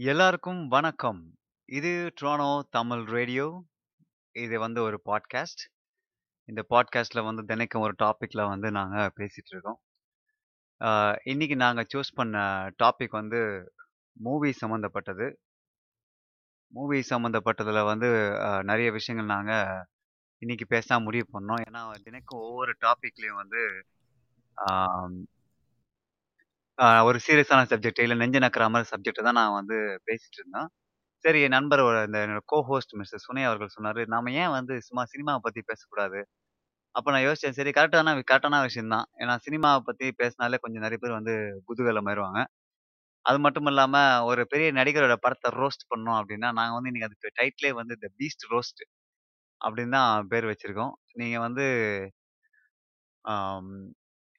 எல்லாருக்கும் வணக்கம். இது ட்ரோனோ தமிழ் ரேடியோ. இது வந்து ஒரு பாட்காஸ்ட். இந்த பாட்காஸ்ட்டில் வந்து தினைக்கும் ஒரு டாப்பிக்கில் வந்து நாங்கள் பேசிகிட்டு இருக்கோம். இன்றைக்கி இன்னைக்கு சூஸ் பண்ண டாபிக் வந்து மூவி சம்மந்தப்பட்டது. மூவி சம்மந்தப்பட்டதில் வந்து நிறைய விஷயங்கள் நாங்கள் இன்றைக்கி பேச முடிவு பண்ணோம். ஏன்னா, தினைக்கும் ஒவ்வொரு டாப்பிக்லேயும் வந்து ஆ ஒரு சீரியஸான சப்ஜெக்ட் இல்ல நெஞ்ச நக்கற மாரி சப்ஜெக்ட் தான் நான் வந்து பேசிட்டு இருந்தோம். சரி என் நண்பர் ஒரு இந்த என்னோட கோ ஹோஸ்ட் மிஸ்டர் சுனை அவர்கள் சொன்னாரு, "நாம ஏன் வந்து சும்மா சினிமாவ பத்தி பேசக்கூடாது?" அப்ப நான் யோசிச்சேன். சரி கரெக்டான கரெக்டான விஷயம் தான். ஏன்னா சினிமாவ பத்தி பேசினாலே கொஞ்சம் நெறைய பேர் வந்து குதூகலம் ஆயிருவாங்க. அது மட்டும் இல்லாம ஒரு பெரிய நடிகரோட படத்த ரோஸ்ட் பண்ணோம் அப்டின்னா, நாங்க வந்து இன்னைக்கு அதுக்கு டைட்டிலே வந்து தி பீஸ்ட் ரோஸ்ட் அப்டின்னு தான் பேர் வச்சிருக்கோம். நீங்க வந்து ஆம்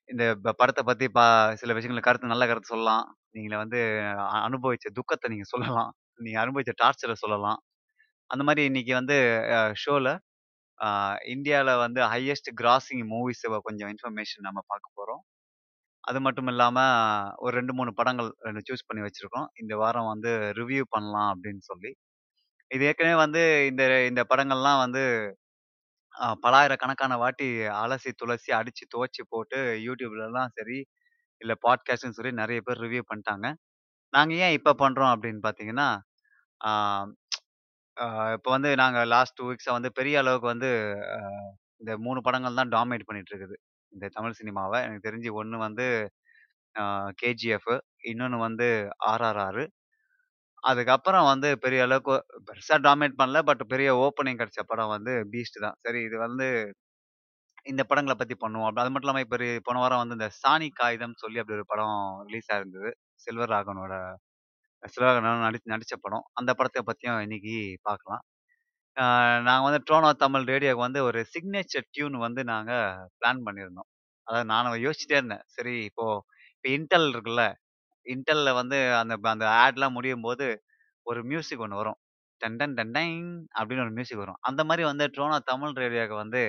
இந்த ப படத்த பத்தி பா சில விஷயங்கள கருத்து நல்ல கருத்து சொல்லலாம். நீங்கள வந்து அ அனுபவிச்ச துக்கத்த நீங்க சொல்லலாம். நீங்க அனுபவிச்ச டார்ச்சர சொல்லலாம். அந்த மாரி இன்னைக்கு வந்து அ ஷோல ஆ இந்தியால வந்து ஹையஸ்ட் கிராசிங் மூவிஸ கொஞ்சம் இன்ஃபர்மேஷன் நம்ம பார்க்க போறோம். அது மட்டும் இல்லாம ஒரு 2, 3 படங்கள் 2 சூஸ் பண்ணி வச்சிருக்கோம். இந்த வாரம் வந்து ரிவ்யூ பண்ணலாம் அப்படின்னு சொல்லி. இது ஏற்கனவே வந்து இந்த இந்த படங்கள்லாம் வந்து அ பலாயிரக்கணக்கான வாட்டி அலசி, துளசி, அடிச்சு துவச்சு போட்டு YouTubeலலாம் சரி, இல்ல பாட்காஸ்ட்லயும் சரி நெறைய பேர் ரிவ்யூ பண்ணிட்டாங்க நாங்க ஏன் இப்ப பண்றோம் அப்படின்னு பார்த்தீங்கன்னா, ஆ இப்ப வந்து நாங்க லாஸ்ட் 2 வீக்ஸா வந்து பெரிய அளவுக்கு வந்து அ இந்த 3 படங்கள் தான் டாமினேட் பண்ணிட்டு இருக்குது. இந்த தமிழ் சினிமாவ. எனக்கு தெரிஞ்சு ஒண்ணு வந்து ஆ கேஜிஎஃப், இன்னொன்னு வந்து ஆர்ஆர்ஆர். அதுக்கப்புறம் வந்து பெரிய அளவுக்கு பெருசா டாமினேட் பண்ணல. பட் பெரிய ஓப்பனிங் கிடைச்ச படம் வந்து பீஸ்ட் தான். சரி இது வந்து இந்த படங்கள பத்தி பண்ணுவோம். அப்படி அது மட்டும் இல்லாம இப்ப ரி போன வாரம் வந்து இந்த சாணி காகிதம்னு சொல்லி அப்படி ஒரு படம் ரிலீஸ் ஆயிருந்தது. செல்வராகவனோட செல்வராகவன் நடி நடிச்ச படம். அந்த படத்த பத்தியும் இன்னைக்கு பார்க்கலாம். ஆ நாங்க வந்து ட்ரோனோ தமிழ் ரேடியோக்கு வந்து ஒரு சிக்னேச்சர் டியூன் வந்து நாங்க பிளான் பண்ணியிருந்தோம். அதாவது நானும் யோசிச்சுட்டே இருந்தேன். சரி இப்போ இப்ப இன்டெல் இருக்குல்ல. இன்டெல்ல வந்து அந்த அந்த ஆட்லாம் முடியும்போது ஒரு மியூசிக் ஒண்ணு வரும். டன் டன் டன் டைன் அப்படின்னு ஒரு மியூசிக் வரும். அந்த மாரி வந்து ட்ரோனோ தமிழ் ரேடியோக்கு வந்து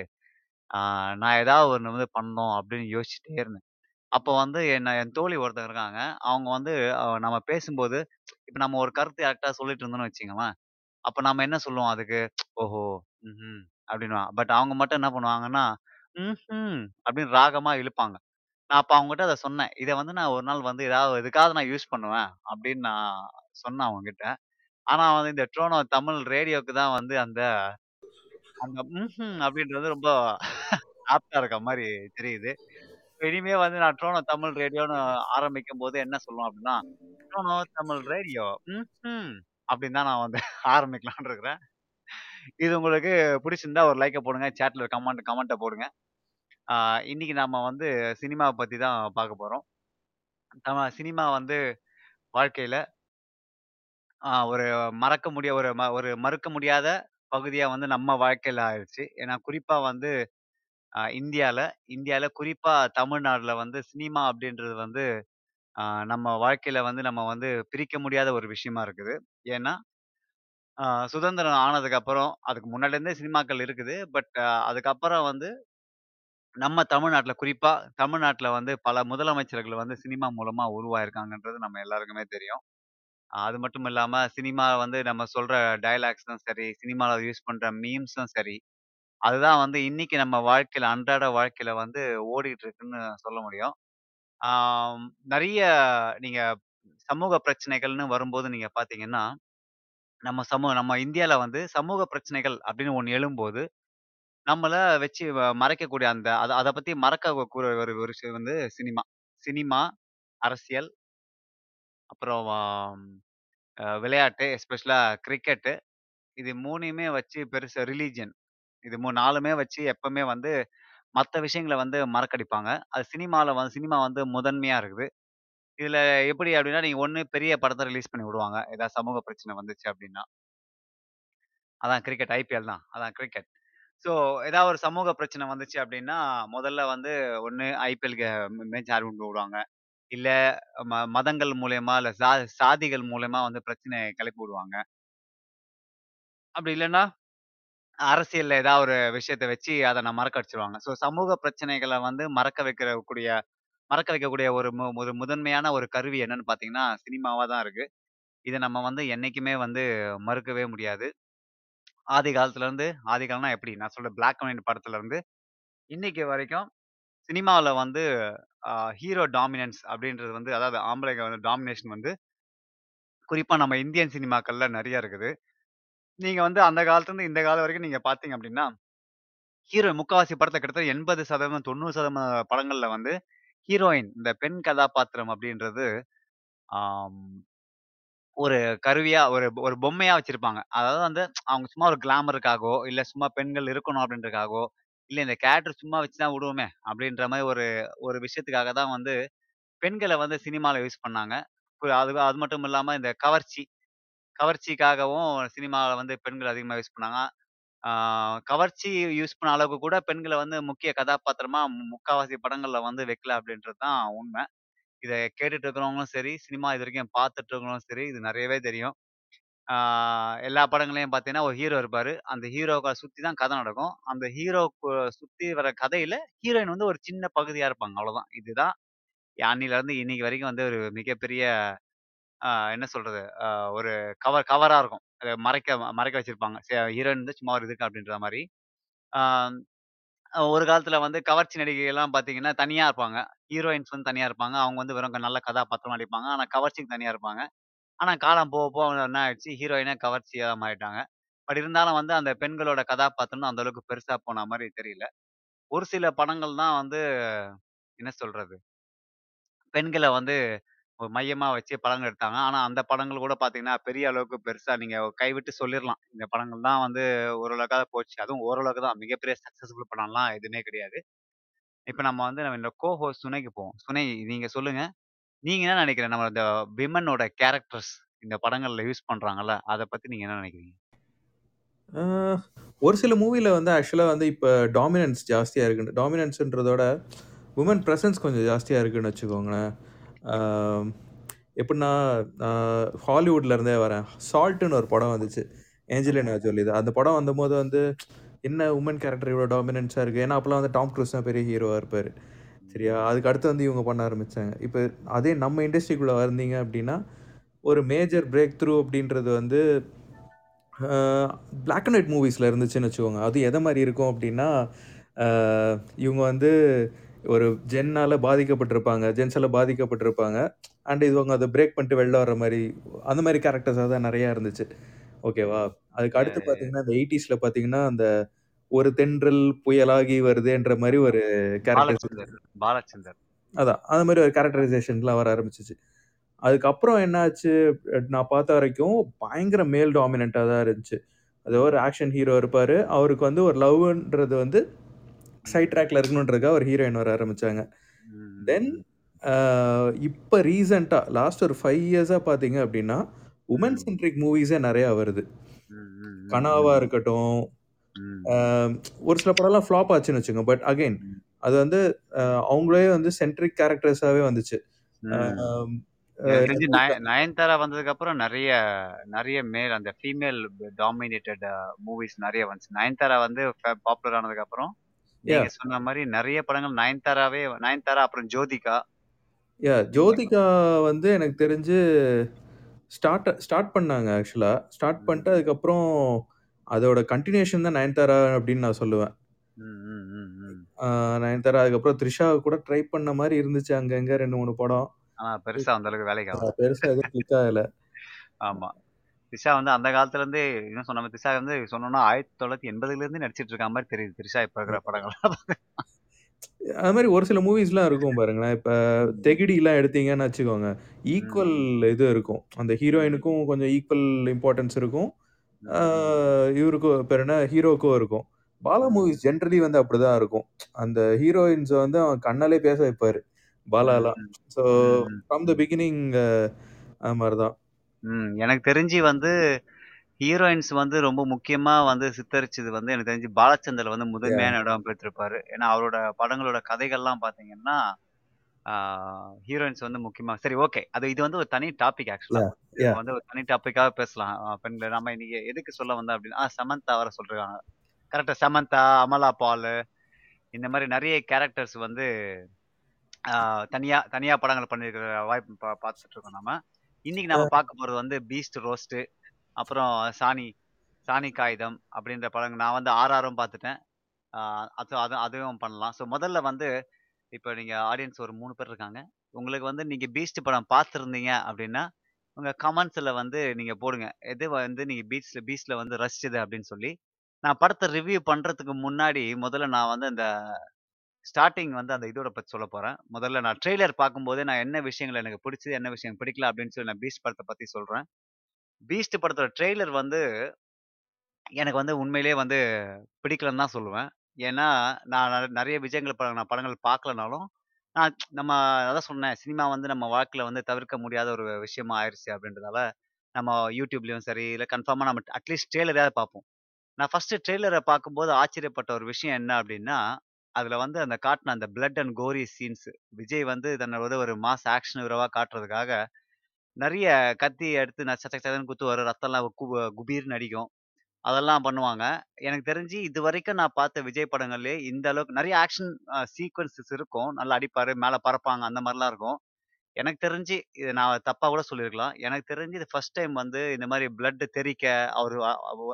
ஆ நான் ஏதாவது ஒண்ணு வந்து பண்ணணும் அப்படின்னு யோசிச்சுட்டே இருந்தேன். அப்போ வந்து என்ன என் தோழி ஒருத்தங்க இருக்காங்க. அவங்க வந்து அ நம்ம பேசும்போது இப்ப நம்ம ஒரு கருத்து கரெக்டாக சொல்லிட்டு இருந்தோம்னு வச்சுக்கோங்களேன் அப்ப நம்ம என்ன சொல்லுவோம் அதுக்கு? ஓஹோ! ம்ஹ்ம். அப்படின்னுவான். பட் அவங்க மட்டும் என்ன பண்ணுவாங்கன்னா, ம்ஹ்ம் அப்படின்னு ராகமா இழுப்பாங்க. நான் அப்ப அவங்ககிட்ட அத சொன்னேன். இத வந்து நான் ஒரு நாள் வந்து ஏதாவது எதுக்காவது நான் யூஸ் பண்ணுவேன் அப்படின்னு நான் சொன்னேன் அவங்ககிட்ட. ஆனா வந்து இந்த ட்ரோனோ தமிழ் ரேடியோக்கு தான் வந்து அந்த அந்த ம்ஹ்ம் அப்படின்றது ரொம்ப ஆப்ட்டா இருக்க மாரி தெரியுது. இனிமே வந்து நான் ட்ரோனோ தமிழ் ரேடியோன்னு ஆரம்பிக்கும்போது என்ன சொல்லுவேன் அப்படின்னா, ட்ரோனோ தமிழ் ரேடியோ ம்ஹ்ம் அப்படின்னு தான் நான் வந்து ஆரம்பிக்கலாம்னு இருக்கிறேன். இது உங்களுக்கு பிடிச்சிருந்தா ஒரு லைக்க போடுங்க. சேட்டில் கமெண்ட் கமெண்ட்ட போடுங்க. இன்னைக்கு நாம வந்து சினிமாவை பத்தி தான் பார்க்க போறோம். நம்ம சினிமா வந்து வாழ்க்கையில ஆ ஒரு மறக்க முடிய ஒரு ம ஒரு மறுக்க முடியாத பகுதியா வந்து நம்ம வாழ்க்கையில ஆயிருச்சு. ஏன்னா குறிப்பா வந்து அ இந்தியால இந்தியால குறிப்பா தமிழ்நாடுல வந்து சினிமா அப்படின்றது வந்து நம்ம வாழ்க்கையில வந்து நம்ம வந்து பிரிக்க முடியாத ஒரு விஷயமா இருக்குது. ஏன்னா, சுதந்திரம் ஆனதுக்கு அப்புறம் அதுக்கு முன்னாடி இருந்தே சினிமாக்கள் இருக்குது. பட் அதுக்கப்புறம் வந்து நம்ம தமிழ்நாட்டில் குறிப்பா தமிழ்நாட்டில் வந்து பல முதலமைச்சர்கள் வந்து சினிமா மூலமா உருவாயிருக்காங்கன்றது நம்ம எல்லாருக்குமே தெரியும். அது மட்டும் இல்லாம சினிமா வந்து நம்ம சொல்ற டயலாக்ஸும் சரி, சினிமால யூஸ் பண்ற மீம்ஸும் சரி, அதுதான் வந்து இன்னைக்கு நம்ம வாழ்க்கையில அன்றாட வாழ்க்கையில வந்து ஓடிட்டு இருக்குன்னு சொல்ல முடியும். ஆம் நெறைய நீங்க சமூக பிரச்சனைகள்னு வரும்போது நீங்க பார்த்தீங்கன்னா, நம்ம சமூக நம்ம இந்தியால வந்து சமூக பிரச்சனைகள் அப்படின்னு ஒண்ணு எழும்போது, நம்மள வச்சு வ மறைக்கக்கூடிய அந்த அத அத பத்தி மறக்க கூற ஒரு ஒரு விஷயம் வந்து சினிமா. சினிமா, அரசியல், அப்புறம் அ விளையாட்டு எஸ்பெஷலா கிரிக்கெட்டு இது 3யுமே வச்சு பெருசா ரிலிஜியன் இது மூ 4மே வச்சு எப்பவுமே வந்து மத்த விஷயங்கள வந்து மறக்கடிப்பாங்க. அது சினிமால வந்து சினிமா வந்து முதன்மையா இருக்குது. இதுல எப்படி அப்படின்னா நீங்க ஒண்ணு பெரிய படத்த ரிலீஸ் பண்ணி விடுவாங்க. ஏதாவது சமூக பிரச்சனை வந்துச்சு அப்படின்னா அதான் கிரிக்கெட் ஐபிஎல் தான். அதான் கிரிக்கெட். ஸோ ஏதாவது ஒரு சமூக பிரச்சனை வந்துச்சு அப்படின்னா முதல்ல வந்து ஒண்ணு ஐபிஎல் மேட்ச் ஆரம்பிச்சு விடுவாங்க. இல்ல ம மதங்கள் மூலியமா, இல்ல சா சாதிகள் மூலியமா வந்து பிரச்சனைய கிளப்பி விடுவாங்க. அப்படி இல்லன்னா அரசியல்ல ஏதாவது ஒரு விஷயத்த வச்சு அத நான் மறக்க வச்சுருவாங்க. ஸோ சமூக பிரச்சனைகள வந்து மறக்க வைக்கிறக்கூடிய மறக்க வைக்கக்கூடிய ஒரு மு ஒரு முதன்மையான ஒரு கருவி என்னன்னு பார்த்தீங்கன்னா, சினிமாவா தான் இருக்கு. இத நம்ம வந்து என்னைக்குமே வந்து மறுக்கவே முடியாது. ஆதி காலத்துல இருந்து ஆதி காலம்னா எப்படி? நான் சொல்ற பிளாக் அண்ட் ஒயிட் படத்துல இருந்து இன்னைக்கு வரைக்கும் சினிமாவுல வந்து அ ஹீரோ டாமினன்ஸ் அப்படின்றது வந்து அதாவது ஆம்பளைங்க வந்து டாமினேஷன் வந்து குறிப்பா நம்ம இந்தியன் சினிமாக்கள்ல நெறைய இருக்குது. நீங்க வந்து அந்த காலத்துலேருந்து இந்த காலம் வரைக்கும் நீங்க பார்த்தீங்க அப்படின்னா, ஹீரோ முக்காவாசி படத்துல கிட்டத்தட்ட 80% 90% படங்கள்ல வந்து ஹீரோயின் இந்த பெண் கதாபாத்திரம் அப்படின்றது ஆம் ஒரு கருவியா ஒரு ஒரு பொம்மையா வச்சிருப்பாங்க. அதாவது வந்து அவங்க சும்மா ஒரு கிளாமருக்காகவோ, இல்ல சும்மா பெண்கள் இருக்கணும் அப்படின்றதுக்காகவோ, இல்ல இந்த கேரக்டர் சும்மா வச்சு தான் விடுவோமே அப்படின்ற மாதிரி ஒரு ஒரு விஷயத்துக்காக தான் வந்து பெண்களை வந்து சினிமால யூஸ் பண்ணாங்க. இப்ப அது அது மட்டும் இல்லாம இந்த கவர்ச்சி, கவர்ச்சிக்காகவும் சினிமாவில் வந்து பெண்கள் அதிகமாக யூஸ் பண்ணாங்க. கவர்ச்சி யூஸ் பண்ண அளவுக்கு கூட பெண்களை வந்து முக்கிய கதாபாத்திரமா மு முக்காவாசி படங்கள்ல வந்து வைக்கல அப்படின்றது தான் உண்மை இத கேட்டுட்டு இருக்கிறவங்களும் சரி, சினிமா இதுவரைக்கும் பார்த்துட்டு இருக்கிறவங்களும் சரி, இது நெறையவே தெரியும். ஆ எல்லா படங்கள்லயும் பார்த்தீங்கன்னா, ஒரு ஹீரோ இருப்பாரு. அந்த ஹீரோவ சுத்தி தான் கதை நடக்கும். அந்த ஹீரோக்கு சுத்தி வர கதையில ஹீரோயின் வந்து ஒரு சின்ன பகுதியா இருப்பாங்க. அவ்வளோதான். இதுதான் அன்னிலருந்து இன்னைக்கு வரைக்கும் வந்து ஒரு மிகப்பெரிய என்ன சொல்றது? அ ஒரு கவர் கவரா இருக்கும். அத மறைக்க மறைக்க வச்சிருப்பாங்க. ச ஹீரோயின் வந்து சும்மா ஒரு இதுக்கு அப்படின்ற மாரி. ஆ ஒரு காலத்துல வந்து கவர்ச்சி நடிகைகள்லாம் பார்த்தீங்கன்னா, தனியா இருப்பாங்க. ஹீரோயின்ஸ் வந்து தனியா இருப்பாங்க. அவங்க வந்து வெறும் நல்ல கதாபாத்திரமா நடிப்பாங்க. ஆனா கவர்ச்சிக்கு தனியா இருப்பாங்க. ஆனா காலம் போக போக என்ன ஆயிடுச்சு, ஹீரோயினே கவர்ச்சியா மாறிட்டாங்க. பட் இருந்தாலும் வந்து அந்த பெண்களோட கதாபாத்திரம் அந்த அளவுக்கு பெருசா போன மாரி தெரியல. ஒரு சில படங்கள் தான் வந்து என்ன சொல்றது? பெண்கள வந்து மையமா வச்சு படங்கள் எடுத்தாங்க. ஆனா அந்த படங்கள் கூட பார்த்தீங்கன்னா, பெரிய அளவுக்கு பெருசா நீங்க கைவிட்டு சொல்லிடலாம் இந்த படங்கள் தான் வந்து ஓரளவுக்காவது போச்சு. அதுவும் ஓரளவுக்கு தான். மிகப்பெரிய சக்சஸ்ஃபுல் படம்லாம் எதுவுமே கிடையாது. இப்ப நம்ம வந்து நம்ம இந்த கோ ஹோஸ்ட் சுனைக்கு போவோம். சுனை நீங்க சொல்லுங்க. நீங்க என்ன நினைக்கிறீங்க? நம்ம இந்த விமனோட கேரக்டர்ஸ் இந்த படங்கள்ல யூஸ் பண்றாங்கல்ல, அத பத்தி நீங்க என்ன நினைக்கிறீங்க? ஆ, ஒரு சில மூவில வந்து ஆக்சுவலா வந்து இப்ப டாமினன்ஸ் ஜாஸ்தியா இருக்குன்னு டாமினன்ஸ்ன்றதோட வுமன் பிரசன்ஸ் கொஞ்சம் ஜாஸ்தியா இருக்குன்னு வச்சுக்கோங்களேன். எப்படின்னா ஹாலிவுட்ல இருந்தே வரேன். சால்ட்டுன்னு ஒரு படம் வந்துச்சு. ஏஞ்சலினா ஜோலிது. அந்த படம் வந்தபோது வந்து என்ன உமன் கேரக்டர் இவ்வளோ டாமினன்ஸாக இருக்குது ஏன்னா அப்போலாம் வந்து டாம் க்ரூஸ் தான் பெரிய ஹீரோவாக இருப்பார் சரியா? அதுக்கு அடுத்து வந்து இவங்க பண்ண ஆரம்பித்தாங்க இப்போ அதே நம்ம இண்டஸ்ட்ரிக்குள்ளே வந்தீங்க அப்படின்னா, ஒரு மேஜர் பிரேக் த்ரூ அப்படின்றது வந்து பிளாக் அண்ட் ஒயிட் மூவிஸில் இருந்துச்சுன்னு வச்சுக்கோங்க. அது எதை மாதிரி இருக்கும் அப்படின்னா, இவங்க வந்து ஒரு ஜென்னால பாதிக்கப்பட்டிருப்பாங்க. ஜென்ஸால பாதிக்கப்பட்டிருப்பாங்க. அண்ட் இவங்க அத பிரேக் பண்ணிட்டு வெளில வர்ற மாரி, அந்த மாரி கேரக்டர்ஸா தான் நெறையா இருந்துச்சு. ஓகேவா? அதுக்கு அடுத்து பார்த்தீங்கன்னா, இந்த 80ஸ்ல பார்த்தீங்கன்னா, அந்த ஒரு தென்றல் புயலாகி வருதேன்ற மாரி ஒரு கேரக்டரைசேஷன் பாலச்சந்தர். அதான். அந்த மாரி ஒரு கேரக்டரைசேஷன்லாம் வர ஆரம்பிச்சுச்சு. அதுக்கப்புறம் என்னாச்சு, நான் பார்த்த வரைக்கும் பயங்கர மேல் டாமினன்ட்டா தான் இருந்துச்சு. அது ஒரு ஆக்ஷன் ஹீரோ இருப்பாரு. அவருக்கு வந்து ஒரு லவ்ன்றது வந்து சைட் ட்ராக்ல இருக்கணுன்றதுக்காக ஒரு ஹீரோயின் வர ஆரம்பிச்சாங்க. தென் இப்ப ரீசென்ட்டா லாஸ்ட் ஒரு 5 இயர்ஸா பார்த்தீங்க அப்டின்னா, வுமன் ம், சென்ட்ரிக் மூவிஸே நெறையா வருது. ம், ம், ம், கனாவா ம், இருக்கட்டும், ஒரு சில படம்லாம் ஃப்ளாப் ஆச்சுன்னு வச்சுக்கோங்க. பட் அகைன் ம், அது வந்து அவங்களே வந்து சென்ட்ரிக் கேரக்டர்ஸாவே வந்துச்சு. நயன்தாரா வந்ததுக்கப்புறம் நெறைய நெறைய மேல் அந்த ஃபீமேல் டாமினேட்டட் மூவிஸ் நெறைய வந்துச்சு. நயன்தாரா வந்து பாப்புலர் ஆனதுக்கப்புறம், நீங்க! சொன்ன மாரி நெறைய படங்கள் நயன்தாராவே நயன்தாரா அப்புறம் ஜோதிகா. இந்த ஜோதிகா வந்து எனக்கு தெரிஞ்சு ஸ்டார்ட் ஸ்டார்ட் பண்ணாங்க ஆக்சுவலா. ஸ்டார்ட் பண்ணிட்டு அதுக்கப்புறம் அதோட கன்டினியூஷன் தான் நயன்தாரா அப்படின்னு நான் சொல்லுவேன். நயன்தாரா அதுக்கப்புறம் த்ரிஷா கூட ட்ரை பண்ண மாரி இருந்துச்சு அங்கங்க 2, 3 படம். பெருசா அந்த அளவுக்கு வேலைக்கு. பெருசா எதுவும் கிளிக் ஆகல. ஆமா. திரிஷா வந்து அந்த காலத்துல இருந்தே இன்னும் சொன்ன மாரி திரிஷா வந்து சொன்னோம்னா 1980ல இருந்தே நடிச்சிட்டு இருக்க மாரி தெரியுது. திரிஷா இப்ப இருக்கிற படங்கள்லாம் அது மாரி ஒரு சில மூவிஸ்லாம் இருக்கும் பாருங்களேன். இப்ப. தெகிடிலாம் எடுத்தீங்கன்னு வச்சுக்கோங்க. ஈக்குவல் இது இருக்கும். அந்த ஹீரோயினுக்கும் கொஞ்சம் ஈக்குவல் இம்பார்ட்டன்ஸ் இருக்கும். இவருக்கும் பேர் என்ன ஹீரோக்கும் இருக்கும். பாலா மூவிஸ் ஜெனரலி வந்து அப்படிதான் இருக்கும். அந்த ஹீரோயின்ஸ வந்து அவன் கண்ணாலே பேச வைப்பாரு. பாலாலாம். So from the. பிகினிங் அது மாரி தான். ம். எனக்கு தெரிஞ்சு வந்து ஹீரோயின்ஸ் வந்து ரொம்ப முக்கியமா வந்து சித்தரிச்சது வந்து எனக்கு தெரிஞ்சு பாலச்சந்தர் வந்து! முதன்மையான இடம் பெற்றிருப்பாரு. ஏன்னா அவரோட படங்களோட கதைகள்லாம் பார்த்தீங்கன்னா, ஆ ஹீரோயின்ஸ் வந்து முக்கியமா சரி ஓகே. அது இது வந்து ஒரு தனி டாபிக் ஆக்சுவலா. நம்ம! வந்து ஒரு தனி டாபிக்காவே பேசலாம். அ பெண்கள் நம்ம இன்னைக்கு எதுக்கு சொல்ல வந்தேன் அப்டின்னா, சமந்தா வேற சொல்றாங்க. கரெக்ட்டா சமந்தா, அமலா பாலு இந்த மாரி நெறைய கேரக்டர்ஸ் வந்து ஆ தனியா தனியா படங்கள் பண்ணியிருக்கிற வாய்ப்பு பா பார்த்துட்டு இருக்கோம் நம்ம. இன்னைக்கு நம்ம பார்க்க போறது வந்து பீஸ்ட் ரோஸ்ட் அப்புறம் சாணி சாணி காகிதம் அப்படின்ற படங்கள் நான் வந்து ஆர்ஆரும் பார்த்துட்டேன். அது அது அதுவும் பண்ணலாம். ஸோ முதல்ல வந்து இப்போ நீங்க ஆடியன்ஸ் ஒரு மூணு பேர் இருக்காங்க. உங்களுக்கு வந்து நீங்க பீஸ்ட் படம் பார்த்துருந்தீங்க அப்படின்னா உங்க கமெண்ட்ஸ்ல வந்து நீங்க போடுங்க. எது வந்து நீங்க பீச்ல பீச்ல வந்து ரசிச்சது அப்படின்னு சொல்லி நான் படத்தை ரிவ்யூ பண்றதுக்கு முன்னாடி முதல்ல நான் வந்து அந்த ஸ்டார்டிங் வந்து அந்த இதோட பற்றி சொல்ல போகிறேன் முதல்ல நான் ட்ரெய்லர் பார்க்கும்போதே நான் என்ன விஷயங்கள் எனக்கு பிடிச்சது என்ன விஷயம் பிடிக்கல அப்படின்னு சொல்லி நான் பீஸ்ட் படத்தை பற்றி சொல்கிறேன் பீஸ்ட் படத்தோட ட்ரெய்லர் வந்து எனக்கு வந்து உண்மையிலேயே வந்து பிடிக்கலன்னு தான் சொல்லுவேன். ஏன்னா நான் நிறைய விஜயங்கள் படம் நான் படங்கள் பார்க்கலனாலும் நான் நம்ம அதான் சொன்னேன் சினிமா வந்து நம்ம வாழ்க்கையில் வந்து தவிர்க்க முடியாத ஒரு விஷயமா ஆயிடுச்சு அப்படின்றதால நம்ம யூடியூப்லேயும் சரி இல்லை கன்ஃபார்மாக நம்ம அட்லீஸ்ட் ட்ரெய்லராவது பார்ப்போம். நான் ஃபஸ்ட்டு ட்ரெய்லரை பார்க்கும்போது ஆச்சரியப்பட்ட ஒரு விஷயம் என்ன அப்படின்னா அதுல வந்து அந்த காட்டின அந்த blood and gory scenes Vijay வந்து தன்னோட ஒரு மாஸ் ஆக்ஷன் ஹீரோவா காட்டுறதுக்காக நிறைய கத்தி எடுத்து ந- சச்ச சச்சன்னு குத்து ரத்தம்லாம் கு- குபீர்னு அடிக்கும் அதெல்லாம் பண்ணுவாங்க. எனக்கு தெரிஞ்சு இது வரைக்கும் நான் பார்த்த விஜய் படங்கள்லயே இந்த அளவுக்கு நிறைய ஆக்ஷன் சீக்வன்சஸ் இருக்கும். நல்லா அடிப்பாரு மேல பறப்பாங்க அந்த மாதிரிலாம் இருக்கும். எனக்கு தெரிஞ்சு இது நான் தப்பா கூட சொல்லியிருக்கலாம். எனக்கு தெரிஞ்சு இது ஃபர்ஸ்ட் டைம் வந்து இந்த மாதிரி பிளட் தெறிக்க அவர்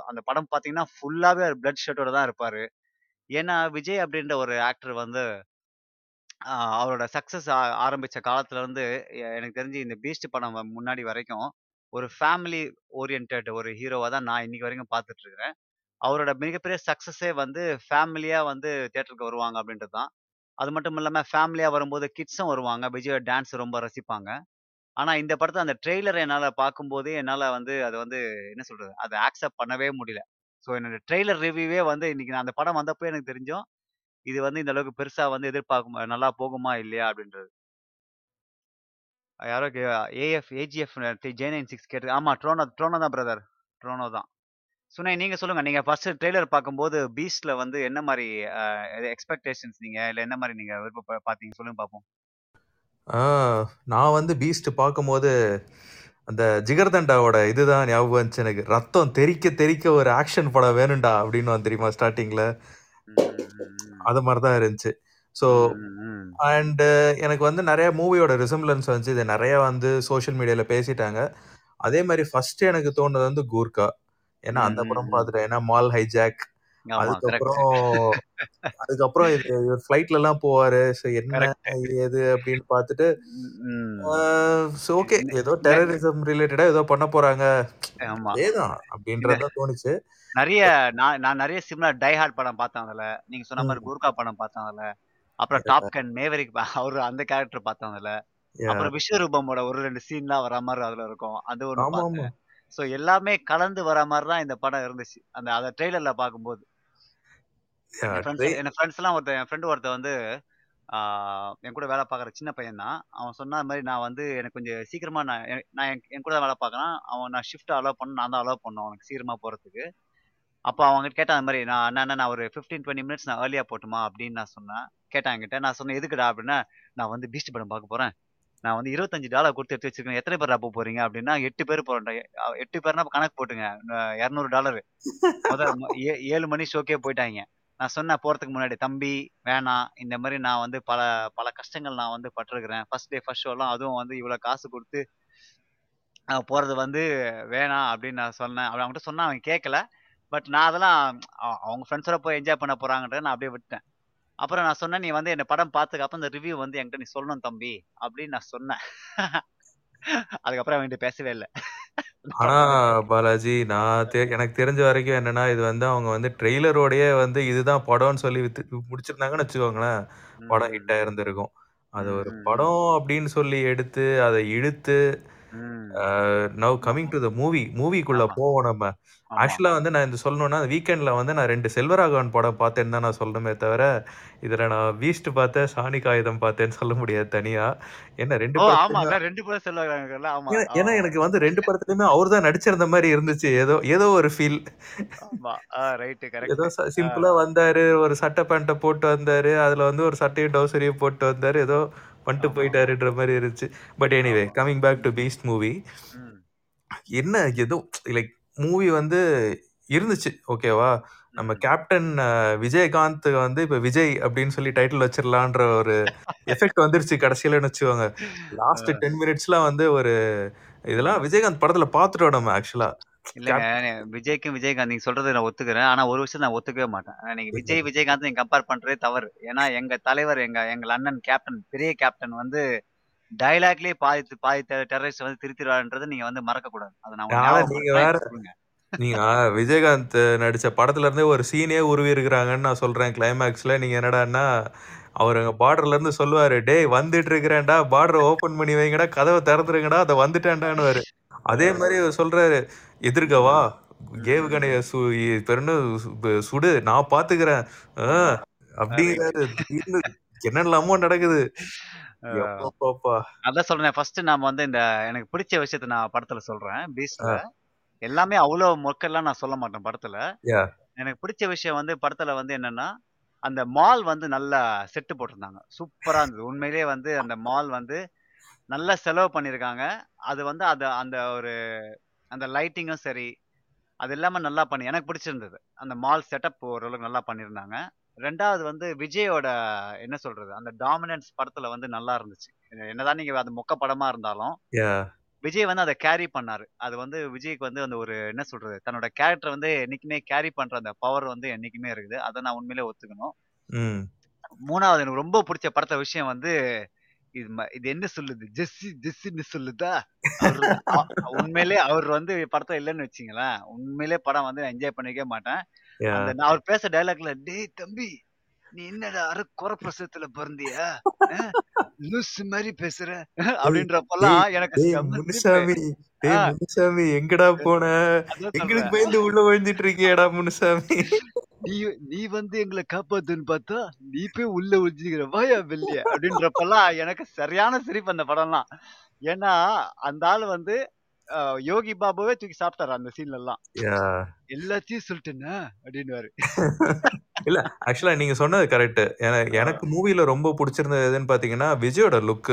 அந்த படம் பாத்தீங்கன்னா ஃபுல்லாவே பிளட் ஷர்ட்டோட தான் இருப்பாரு. ஏன்னா விஜய் அப்படின்ற ஒரு ஆக்டர் வந்து ஆஹ் அவரோட சக்சஸ் ஆரம்பிச்ச காலத்துல இருந்து எ- எனக்கு தெரிஞ்சு இந்த பீஸ்ட் படம் வ- முன்னாடி வரைக்கும் ஒரு ஃபேமிலி ஓரியன்ட் ஒரு ஹீரோவா தான் நான் இன்னைக்கு வரைக்கும் பார்த்துட்டு இருக்கிறேன் அவரோட மிகப்பெரிய சக்சஸே வந்து ஃபேமிலியா வந்து தியேட்டருக்கு வருவாங்க அப்படின்றது தான். அது மட்டும் இல்லாம ஃபேமிலியா வரும்போது கிட்ஸும் வருவாங்க. விஜயோட டான்ஸ் ரொம்ப ரசிப்பாங்க. ஆனா இந்த படத்தை அந்த ட்ரெய்லரை என்னால பார்க்கும்போதே என்னால வந்து அது வந்து என்ன சொல்றது அதை ஆக்செப்ட் பண்ணவே முடியல. ஸோ என்னோட ட்ரெய்லர் ரிவ்யூவே வந்து இன்னைக்கு நான் அந்த படம் வந்தப்போ எனக்கு தெரிஞ்சோம் இது வந்து இந்த அளவுக்கு பெருசாக வந்து எதிர்பார்க்கும் நல்லா போகுமா இல்லையா அப்படின்றது. யாரோ AF AGF J nine six கேட்டு ஆமா ட்ரோனோ ட்ரோனோ தான் பிரதர் ட்ரோனோ தான். சுனை நீங்க சொல்லுங்க. நீங்க ஃபர்ஸ்ட் ட்ரெய்லர் பார்க்கும்போது பீஸ்ட்ல வந்து என்ன மாதிரி எக்ஸ்பெக்டேஷன்ஸ் நீங்க? இல்ல என்ன மாதிரி நீங்க விருப்ப பாத்தீங்க சொல்லுங்க பார்ப்போம் நான் வந்து பீஸ்ட் பார்க்கும்போது அந்த ஜிகர்தண்டாவோட இதுதான் ஞாபகம் வந்துச்சு எனக்கு. ரத்தம் தெறிக்க தெறிக்க ஒரு ஆக்ஷன் படம் வேணும்டா அப்படின்னு வந்து தெரியுமா ஸ்டார்டிங்ல அது மாதிரி தான் இருந்துச்சு ஸோ. அண்ட் எனக்கு வந்து நிறைய மூவியோட ரிசம்பிளன்ஸ் வந்துச்சு. இது நிறைய வந்து சோஷியல் மீடியால பேசிட்டாங்க. அதே மாதிரி ஃபர்ஸ்ட் எனக்கு தோணுது வந்து கூர்கா ஏன்னா அந்த படம். பார்த்துட்டேன். ஏன்னா மால் ஹைஜாக் அதுக்கப்புறம் அதுக்கப்புறம் இவர் ஃப்ளைட்ல எல்லாம் போவாரு. ஸோ என்ன ஏது அப்படின்னு பார்த்துட்டு ம். So okay. ஏதோ டெரரிசம் ரிலேட்டடா ஏதோ பண்ண போறாங்க. ஆமா. நெ- அப்படின்றத தோணுச்சு. நிறைய நான் நான் நிறைய சிம்லர் டை ஹார்ட் படம் பார்த்தேன் அதுல. நீங்க சொன்ன மாதிரி. கூர்கா படம் பார்த்தேன் அதுல. அப்புறம் டாப் கன் மேவரிக் அவரு அந்த கேரக்டர் பார்த்தேன் அதுல. அப்புறம் விஸ்வரூபமோட ஒரு ரெண்டு சீன்லாம் வர மாதிரி அதுல இருக்கும். அது ஆமா பார்த்தேன். சோ எல்லாமே கலந்து வர மாதிரி தான் இந்த படம் இருந்துச்சு. அந்த அத ட்ரெய்லர்ல பார்க்கும்போது. Yeah, என் ஃப்ரெண்ட்ஸ் எல்லாம் ஒருத்தன் என் ஃப்ரெண்டு ஒருத்தன் வந்து என் கூட வேலை பார்க்குற சின்ன பையன் தான். அவன் சொன்ன மாதிரி நான் வந்து எனக்கு கொஞ்சம் சீக்கிரமா நான் நான் என் கூட தான் வேலை பார்க்கறேன். அவன் நான் ஷிஃப்ட் அலோவ் பண்ண நான் தான் அலோவ் பண்ணேன் அவனுக்கு சீக்கிரமா போறதுக்கு. அப்போ அவங்க கேட்டான் அந்த மாதிரி நான் அண்ணா, நான் ஒரு ஃபிஃப்டீன் டுவெண்ட்டி மினிட்ஸ் நான் ஏர்லியா போட்டுமா அப்படின்னு நான் சொன்னேன். கேட்டான் என்கிட்ட நான் சொன்னேன் எதுக்குடா அப்படின்னா நான் வந்து பீஸ்ட் படம் பார்க்க போறேன். நான் வந்து இருபத்தஞ்சு டாலர் கொடுத்து எடுத்து வச்சிருக்கேன். எத்தனை பேர் போக போறீங்க? அப்படின்னா எட்டு பேர் எ- எட்டு பேர்னா கணக்கு போட்டுங்க. இரநூறு டாலர் முதல் ஏழு மணி ஷோக்கே போயிட்டாங்க. நான் சொன்னேன் போகிறதுக்கு முன்னாடி தம்பி வேணாம் இந்த மாதிரி நான் வந்து பல பல கஷ்டங்கள் நான் வந்து பட்டிருக்கிறேன். ஃபர்ஸ்ட் டே ஃபர்ஸ்ட் ஷோலாம் அதுவும் வந்து இவ்வளோ காசு கொடுத்து போகிறது வந்து வேணாம் அப்படின்னு நான் சொன்னேன். அப்படி அவன்கிட்ட சொன்னால் அவன் கேட்கல பட் நான் அதெல்லாம் அவங்க ஃப்ரெண்ட்ஸோட போய் என்ஜாய் பண்ண போகிறாங்கன்றத நான் அப்படியே விட்டேன் அப்புறம் நான் சொன்னேன் நீ வந்து என்ன படம் பார்த்ததுக்கு இந்த ரிவ்யூ வந்து என்கிட்ட நீ சொல்லணும் தம்பி அப்படின்னு நான் சொன்னேன். அதுக்கப்புறம் அவன்கிட்ட பேசவே இல்லை. ஆனா பாலாஜி நான் எனக்கு தெரிஞ்ச வரைக்கும் என்னன்னா இது வந்து அவங்க வந்து ட்ரெய்லரோடயே வந்து இதுதான் படம்னு சொல்லி வித்து முடிச்சிருந்தாங்கன்னு வச்சுக்கோங்களேன். படம் ஹிட் ஆயிருந்திருக்கும் அது ஒரு படம் அப்படின்னு சொல்லி எடுத்து அதை இழுத்து now coming to the movie. மூவிக்குள்ள ஆமா. போவோம் நம்ம. ஆமா. ஆக்சுவலா வந்து நான் இந்த சொல்லணும்னா வீக்கெண்ட்ல வந்து நான் ரெண்டு செல்வராகவன் படம் பார்த்தேன்னு தான் நான் சொல்லணுமே தவிர இதுல நான் பீஸ்ட் பார்த்தேன் சாணி காகிதம் பார்த்தேன்னு சொல்ல முடியாது தனியா. என்ன ரெண்டு ஓ படத்துலயுமே ஆமா சொல்லுவாங்கல்ல ஆமா ஏன்னா- ஏன்னா எனக்கு வந்து ரெண்டு படத்துலயுமே அவர் தான் நடிச்சிருந்த மாதிரி இருந்துச்சு. ஏதோ ஏதோ ஒரு ஃபீல் ஆமா. ரைட் ஏதோ கரெக்ட் சிம்பிளா வந்தாரு ஒரு சட்டை பேண்ட்டை போட்டு வந்தாரு அதுல வந்து ஒரு சட்டையும் டவுசரையும் போட்டு வந்தாரு ஏதோ பண்ணிட்டு ஆமா. போயிட்டாருன்ற மாதிரி இருந்துச்சு but anyway. Coming back to Beast movie என்ன ஏதோ லைக் மூவி வந்து இருந்துச்சு ஓகேவா நம்ம. கேப்டன் விஜயகாந்த் வந்து இப்ப விஜய் அப்படின்னு சொல்லி டைட்டில் வச்சிரலான்ற ஒரு எஃபெக்ட் வந்துருச்சு கடைசியிலன்னு வச்சுக்கோங்க. லாஸ்ட். 10 மினிட்ஸ்லாம் வந்து ஒரு இதெல்லாம். விஜயகாந்த் படத்துல பார்த்துட்டோம் நம்ம ஆக்சுவலா. இல்லங்க. விஜய்க்கும் விஜயகாந்த் நீங்க சொல்றத நான் ஒத்துக்கிறேன். ஆனா ஒரு விஷயம் நான் ஒத்துக்கவே மாட்டேன். நீங்க விஜய், விஜயகாந்த் நீங்க கம்பேர் பண்றதே தவறு. ஏன்னா எங்க தலைவர், எங்க எங்கள் அண்ணன் கேப்டன், பெரிய கேப்டன் வந்து டயலாக்லயே பாதி பாதி டெரரிஸ்ட் வந்து திருத்திருவாருன்றத நீங்க வந்து மறக்கக்கூடாது. அத நான் நீங்க. வேற. நீங்க விஜயகாந்த் நடிச்ச படத்துல இருந்தே ஒரு சீனே உருவி இருக்கிறாங்கன்னு நான் சொல்றேன் கிளைமாக்ஸ்ல. நீங்க என்னடான்னா, அவரு அங்க பார்டர்ல இருந்து சொல்லுவாரு, "டேய் வந்துட்டு இருக்கிறேன்டா, பார்டர ஓப்பன் பண்ணி வைங்கடா, கதவ திறந்துருங்கடா, அத வந்துட்டேன்டான்னுவாரு." அதே அவரு சொல்றாரு, "எதிர்க்க வா, ம். ஏவுகணைய சு பேர் என்ன சு சுடு, நான் பார்த்துக்கிறேன்." அ அ. அப்படிங்கிறாரு. என்னென்னலாமோ நடக்குது. அதான் சொல்றேனே ஃபர்ஸ்ட்டு நாம வந்து இந்த எனக்கு பிடிச்ச விஷயத்த நான் படத்துல சொல்றேன். பீஸ்ட்ல. எல்லாமே அவ்ளோ மொக்கெல்லாம் நான் சொல்ல மாட்டேன் படத்துல. எனக்கு பிடிச்ச விஷயம் வந்து படத்துல வந்து என்னன்னா, அந்த மால் வந்து நல்லா செட்டு போட்டிருந்தாங்க. சூப்பரா இருந்தது. உண்மையிலேயே வந்து அந்த மால் வந்து நல்லா செலவு பண்ணியிருக்காங்க. அது வந்து அத அந்த ஒரு அந்த லைட்டிங்கும் சரி, அது எல்லாமே நல்லா பண்ணி எனக்கு பிடிச்சிருந்தது. அந்த மால் செட்டப் ஓரளவுக்கு நல்லா பண்ணியிருந்தாங்க. 2வது வந்து விஜயோட என்ன சொல்றது, அந்த டாமினன்ஸ் படத்துல வந்து நல்லா இருந்துச்சு. என்னதான் நீங்க அது மொக்க படமா இருந்தாலும்! விஜய் வந்து அத கேரி பண்ணாரு. அது வந்து விஜய்க்கு வந்து அந்த ஒரு என்ன சொல்றது, தன்னோட கேரக்டர வந்து என்னைக்குமே கேரி பண்ற அந்த பவர் வந்து என்னைக்குமே இருக்குது. அத நான் உண்மையிலேயே ஒத்துக்கணும். ம். 3வது எனக்கு ரொம்ப புடிச்ச படத்த விஷயம் வந்து, இது இது என்ன சொல்லுது? ஜெஸ்ஸி ஜெஸ்ஸின்னு சொல்லுதா? உண்மையிலேயே அவர் வந்து படத்துல இல்லன்னு வச்சுக்கங்களேன், உண்மையிலேயே படம் வந்து என்ஜாய் பண்ணியிருக்கவே மாட்டேன். நான் அவர் பேசுற டயலாக்ல, "டேய் தம்பி, நீ என்னடா அரை கொர பிரசவத்துல பொறந்தியா? லூசு மாரி பேசுற." டேய், எனக்கு. முனுசாமி, முனுசாமி எங்கடா போன? எங்களுக்கு. பயந்து உள்ள ஒளிஞ்சிட்டு இருக்கியேடா முனுசாமி. நீ நீ வந்து எங்கள காப்பாத்துன்னு பார்த்தா, நீ போய் உள்ள ஒளிஞ்சுக்கிற. வாயா வெளிய அப்படின்றப்பலாம் எனக்கு சரியான சிரிப்பு அந்த படம்லாம். ஏன்னா, அந்த ஆளு வந்து யோகி பாபுவே தூக்கி சாப்பிட்டாரு அந்த சீன்லலாம். யாஹ்! எல்லாத்தையும் சொல்லிட்டேனா அப்படின்னுவாரு. இல்ல ஆக்சுவலா நீங்க சொன்னது கரெக்ட். என எனக்கு. மூவில ரொம்ப புடிச்சிருந்தது எதுன்னு பார்த்தீங்கன்னா, விஜயோட லுக்.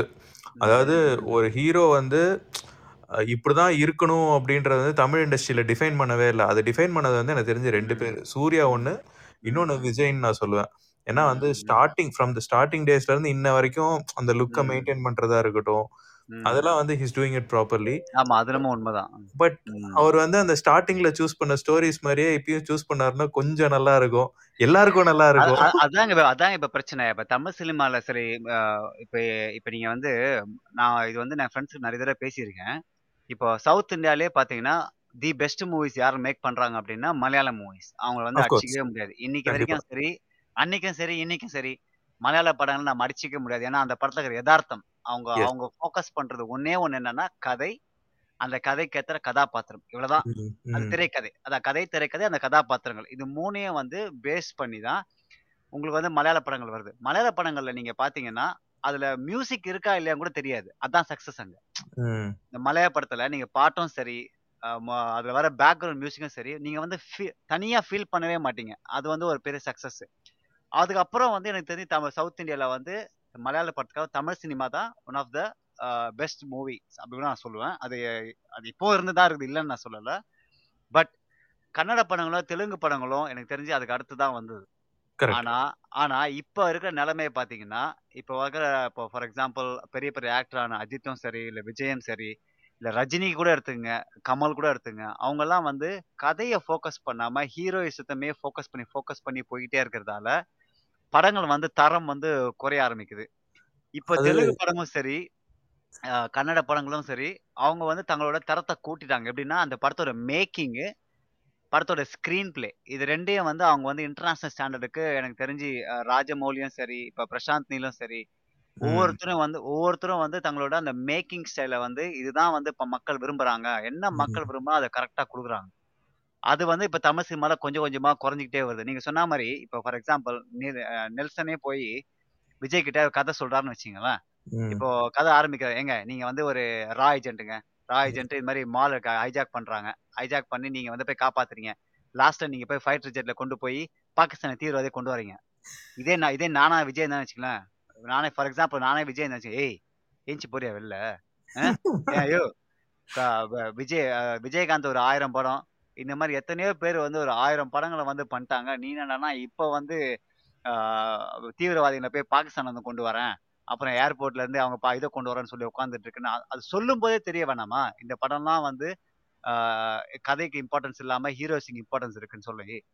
அதாவது. ஒரு ஹீரோ வந்து அ இப்படிதான் இருக்கணும் அப்படின்றத வந்து தமிழ் இண்டஸ்ட்ரியில டிஃபைன் பண்ணவே இல்ல. அத டிஃபைன் பண்ணது வந்து எனக்கு தெரிஞ்சு 2 ம். பேரு. சூர்யா ம். 1, ம். இன்னொன்னு விஜய்ன்னு நான் சொல்லுவேன். ஏன்னா வந்து. ஸ்டார்ட்டிங் ஃப்ரம் த ஸ்டார்ட்டிங் டேஸ்ல இருந்து இன்ன வரைக்கும் அந்த லுக்க ம். மெயின்டெயின் பண்றதா இருக்கட்டும். அதெல்லாம் வந்து he is doing it properly. ஆமா. அது என்னமோ உண்மதான். பட். அவர் வந்து அந்த ஸ்டார்ட்டிங்ல சூஸ் பண்ண ஸ்டோரீஸ் மாரியே இப்பயும் சூஸ் பண்ணாருன்னா கொஞ்சம் நல்லா இருக்கும். எல்லாருக்கும் நல்லா இருக்கும். அதாங்க அதாங்க இப்ப பிரச்சனை. இப்ப தமிழ் சினிமால சரி இப்ப இப்ப நீங்க வந்து நான் இது வந்து நான் ஃபிரெண்ட்ஸ்க்கு நெறைய தடவ பேசியிருக்கேன். இப்போ சவுத் இந்தியாலயே பார்த்தீங்கன்னா, தி பெஸ்ட் மூவிஸ் யார் மேக் பண்றாங்க அப்டின்னா, மலையாளம் மூவிஸ். அவங்கள வந்து. அடிச்சுக்கவே முடியாது. இன்னைக்கு. வரைக்கும் சரி, அன்னைக்கும் சரி, இன்னைக்கும் சரி, மலையாள படங்கள நம்ம அடிச்சுக்க முடியாது. ஏன்னா, அந்த படத்துல இருக்கிற எதார்த்தம். அவங்க. அவங்க ஃபோக்கஸ் பண்றது ஒண்ணே ஒண்ணு என்னன்னா, கதை, அந்த கதைக்கேத்த கதாபாத்திரம். இவ்வளவுதான். அது. திரைக்கதை. அதான் கதை, திரைக்கதை, அந்த கதாபாத்திரங்கள். இது 3யும் வந்து பேஸ் பண்ணி தான் உங்களுக்கு வந்து மலையாள படங்கள் வருது. மலையாள படங்கள்ல நீங்க பார்த்தீங்கன்னா, அதுல மியூசிக் இருக்கா இல்லையான்னு கூட தெரியாது. அதான் சக்சஸ் அங்க. இந்த மலையாள படத்துல நீங்க பாட்டும் சரி, அதுல வர பேக்கிரவுண்ட் மியூசிக்கும் சரி, நீங்க வந்து தனியா ஃபீல் பண்ணவே மாட்டீங்க. அது வந்து ஒரு பெரிய சக்சஸ். அதுக்கப்புறம் வந்து எனக்கு தெரிஞ்சு தமிழ் சவுத் இந்தியால வந்து மலையாள படத்துக்காக தமிழ் சினிமா தான் one of the best movies அப்படின்னு நான் சொல்லுவேன். அது அது இப்போ இருந்து தான் இருக்குது. இல்லன்னு நான் சொல்லல. பட் கன்னட படங்களும், தெலுங்கு படங்களும் எனக்கு தெரிஞ்சு அதுக்கு அடுத்து தான் வந்தது. கரெக்ட். ஆனா ஆனா இப்ப இருக்கிற நிலைமைய பார்த்தீங்கன்னா, இப்ப வர இப்போ ஃபார் எக்ஸாம்பிள் பெரிய பெரிய ஆக்டரான அஜித்தும் சரி, இல்ல விஜயும் சரி, இல்ல ரஜினி கூட எடுத்துக்கங்க, கமல் கூட எடுத்துக்கங்க. அவங்கலாம் வந்து கதைய ஃபோக்கஸ் பண்ணாம ஹீரோயிசத்தமே ஃபோக்கஸ் பண்ணி, ஃபோக்கஸ் பண்ணி போயிட்டே இருக்கிறதால, படங்கள் வந்து தரம் வந்து குறைய ஆரம்பிக்குது. இப்ப அது தெலுங்கு படமும் சரி, அ கன்னட படங்களும் சரி, அவங்க வந்து தங்களோட தரத்த கூட்டிட்டாங்க. எப்படின்னா, அந்த படத்தோட மேக்கிங்கு, படத்தோட ஸ்கிரீன் பிளே இது 2யும் வந்து அவங்க வந்து இன்டர்நேஷனல் ஸ்டாண்டர்டுக்கு எனக்கு தெரிஞ்சு ராஜமௌலியும் சரி, இப்ப பிரசாந்த் நீலும் சரி. ஒவ்வொருத்தரும் வந்து ஒவ்வொருத்தரும் வந்து தங்களோட அந்த மேக்கிங் ஸ்டைல வந்து இதுதான் வந்து இப்ப மக்கள் விரும்புறாங்க. என்ன மக்கள் ம். விரும்புறாங்களோ அத கரெக்ட்டா குடுக்குறாங்க. அது வந்து இப்ப தமிழ் சினிமால கொஞ்சம் கொஞ்சமா குறைஞ்சுகிட்டே வருது. நீங்க சொன்ன மாரி இப்ப ஃபார் எக்ஸாம்பிள் நெல்சனே போய் விஜய் கிட்ட கதை சொல்றாருன்னு வச்சுக்கங்களேன். ம். இப்போ கதை ஆரம்பிக்கிறார். ஏங்க நீங்க வந்து ஒரு ரா ஏஜென்ட்டுங்க. ரா ஏஜென்ட் இது மாரி மால ஹைஜாக் பண்றாங்க. ஹைஜாக் பண்ணி நீங்க வந்து போய் காப்பாத்துறீங்க. லாஸ்ட்ல நீங்க போய் ஃபைட்டர் ஜெட்ல கொண்டு போய் பாகிஸ்தான தீவிரவாதிய கொண்டு வரீங்க. இதே நான் இதே நானா விஜய் இருந்தான்னு வச்சுக்கங்களேன். நானே ஃபார் எக்ஸாம்பிள் நானே விஜய் வச்சுக்க, "ஏய் எந்திச்சு போறியா வெளில? வ விஜய் விஜயகாந்த் ஒரு 1000 படம். இந்த மாதிரி எத்தனையோ பேர் வந்து ஒரு ஆயிரம் படங்களை வந்து பண்ணிட்டாங்க நீ என்னடான்னா இப்ப வந்து தீவிரவாதிகளை போய் பாகிஸ்தான் வந்து கொண்டு வரேன் அப்புறம் ஏர்போர்ட்ல இருந்து அவங்க பா- இதை கொண்டு வரேன்னு சொல்லி உட்காந்துட்டு இருக்குன்னு அது சொல்லும் போதே தெரிய வேணாமா? இந்த படம்லாம் வந்து கதைக்கு இம்பார்ட்டன்ஸ் இல்லாம ஹீரோஸுக்கு இம்பார்ட்டன்ஸ் இருக்குன்னு சொல்லி.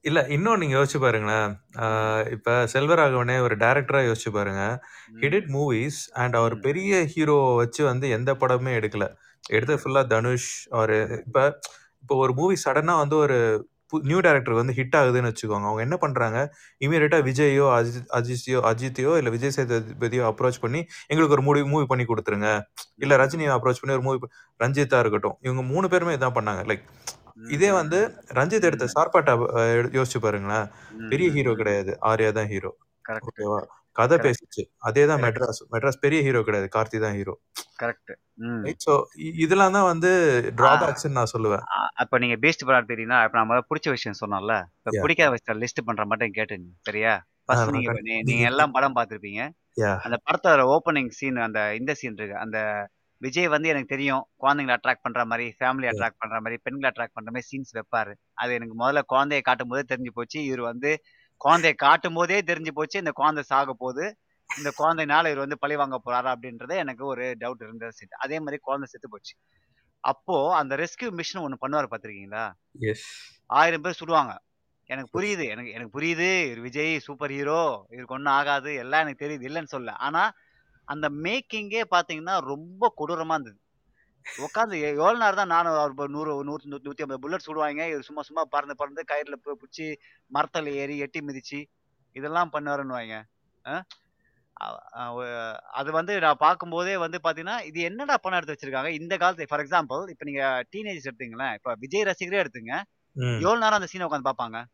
இல்ல இன்னும் நீங்க யோசிச்சு பாருங்களேன். இப்ப செல்வராகவனே ஒரு டைரக்டரா யோசிச்சு பாருங்க. did மூவிஸ் அண்ட் அவர் பெரிய ஹீரோ வச்சு வந்து எந்த படமே எடுக்கல. எடுத்தது ஃபுல்லா தனுஷ் ஒரு இப்ப இப்போ ஒரு மூவி சடனா வந்து ஒரு நியூ டைரக்டர் வந்து ஹிட் ஆகுதுன்னு வச்சுக்கோங்க. அவங்க என்ன பண்றாங்க? இமீடியட்டா விஜயோ அஜித் அஜித்தையோ அஜித்தையோ இல்ல விஜய் சேதுபதியோ அப்ரோச் பண்ணி எங்களுக்கு ஒரு மூவி மூவி பண்ணி கொடுத்துருங்க. இல்ல ரஜினியை அப்ரோச் பண்ணி ஒரு மூவி ரஞ்சித்தா இருக்கட்டும். இவங்க மூணு பேருமே இதான் பண்ணாங்க. லைக் இதே வந்து ரஞ்சித் எடுத்த சார்பாட்டா யோசிச்சு பாருங்களேன். பெரிய ஹீரோ. கிடையாது. ஆர்யா தான் ஹீரோ ஓகேவா கதை பேசிச்சு. அதே தான் மெட்ராஸ். மெட்ராஸ் பெரிய ஹீரோ கிடையாது. கார்த்தி தான் ஹீரோ. கரெக்ட் ஸோ இதெல்லாம் தான் வந்து ஆ, டிராபேக்ஸ்ன்னு நான் சொல்லுவேன். அப்ப நீங்க பீஸ்ட் படம் தெரியுங்களா இப்ப நான் முதல்ல பிடிச்ச விஷயம் சொன்னோம்ல இப்ப பிடிக்காத விஷயம் லிஸ்ட் பண்ற மட்டும் கேட்டுங்க. சரியா? ஃபர்ஸ்ட் நீங்க நீங்க எல்லாம் படம் பார்த்திருப்பீங்க. அந்த படத்தோட ஓப்பனிங் சீன் அந்த இந்த சீன் இருக்கு. அந்த விஜய் வந்து எனக்கு தெரியும் குழந்தைங்களை அட்ராக்ட் பண்ற மாதிரி ஃபேமிலி அட்ராக்ட் பண்ற மாதிரி பெண்களை அட்ராக்ட் பண்ற மாதிரி சீன்ஸ் வைப்பாரு. அது எனக்கு முதல்ல குழந்தைய காட்டும் போதே தெரிஞ்சு போச்சு. இவர் வந்து குழந்தைய காட்டும் போதே தெரிஞ்சு போச்சு இந்த குழந்தை சாக போகுது இந்த குழந்தைனால இவர் வந்து பழி வாங்க போறாரா அப்படின்றதே எனக்கு ஒரு டவுட் இருந்தது சரி. அதே மாதிரி குழந்தை செத்து போச்சு. அப்போ அந்த ரெஸ்கியூ மிஷன் ஒண்ணு பண்ணுவாரு பாத்திருக்கீங்களா எஸ் ஆயிரம் பேர் சுடுவாங்க. எனக்கு புரியுது எனக்கு எனக்கு புரியுது இவர் விஜய் சூப்பர் ஹீரோ இவருக்கு ஒன்றும் ஆகாது எல்லாம் எனக்கு தெரியுது இல்லைன்னு சொல்ல. ஆனா அந்த மேக்கிங்கே பாத்தீங்கன்னா ரொம்ப கொடூரமா இருந்தது. உட்காந்து எவ்வளவு நேரம் தான் நானும் அவர் நூறு நூத்தி நூத்தி ஐம்பது புல்லட் சுடுவாங்க இவர் சும்மா சும்மா பறந்து பறந்து கயிறுல பிடிச்சி மரத்துல ஏறி எட்டி மிதிச்சு இதெல்லாம் பண்ணுவாருன்னு வைங்க. அஹ் அ- அ- ஒ- அது வந்து நான் பார்க்கும்போதே வந்து பாத்தீங்கன்னா இது என்னடா பணம் எடுத்து வச்சிருக்காங்க? இந்த காலத்து ஃபார் எக்ஸாம்பிள் இப்ப நீங்க டீனேஜ் எடுத்தீங்களேன். இப்ப விஜய் ரசிகரே எடுத்துங்க. ம். எவ்வளவு நேரம் அந்த சீனை உட்காந்து பார்ப்பாங்க?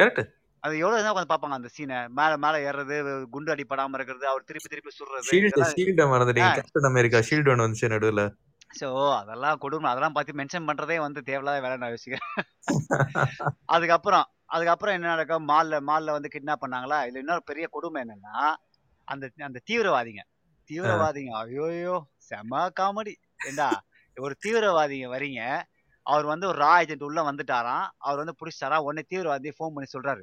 கரெக்ட் அது எவ்வளவு நேரம் உட்காந்து பார்ப்பாங்க அந்த சீனை மேல மேல ஏறுறது குண்டு அடிப்படாம இருக்கிறது அவர் திருப்பி திருப்பி சுடுறது ஷீல்டு ஷீல்டை மறந்துட்டீங்க. கேப்டன் அமெரிக்கா ஷீல்டு ஒன்று வந்துச்சு நடுவில். சோ அதெல்லாம் கொடுமை. அதெல்லாம் பார்த்து மென்ஷன் பண்றதே வந்து தேவையில்லாத வேலை நான் யோசிக்கிறேன். அதுக்கப்புறம் அதுக்கப்புறம் என்ன நடக்கும்? மால்ல மால்ல வந்து கிட்னாப் பண்ணாங்களா? இதுல இன்னொரு பெரிய கொடுமை என்னன்னா அந்த அந்த தீவிரவாதிங்க. தீவிரவாதிங்க ஐயோயோ செம காமெடி ஏண்டா ஒரு தீவிரவாதிங்க வரீங்க அவர் வந்து ஒரு ரா ஏஜென்ட் உள்ள வந்துட்டாராம். அவர் வந்து பிடிச்சிட்டாரா உடனே தீவிரவாதி ஃபோன் பண்ணி சொல்றாரு.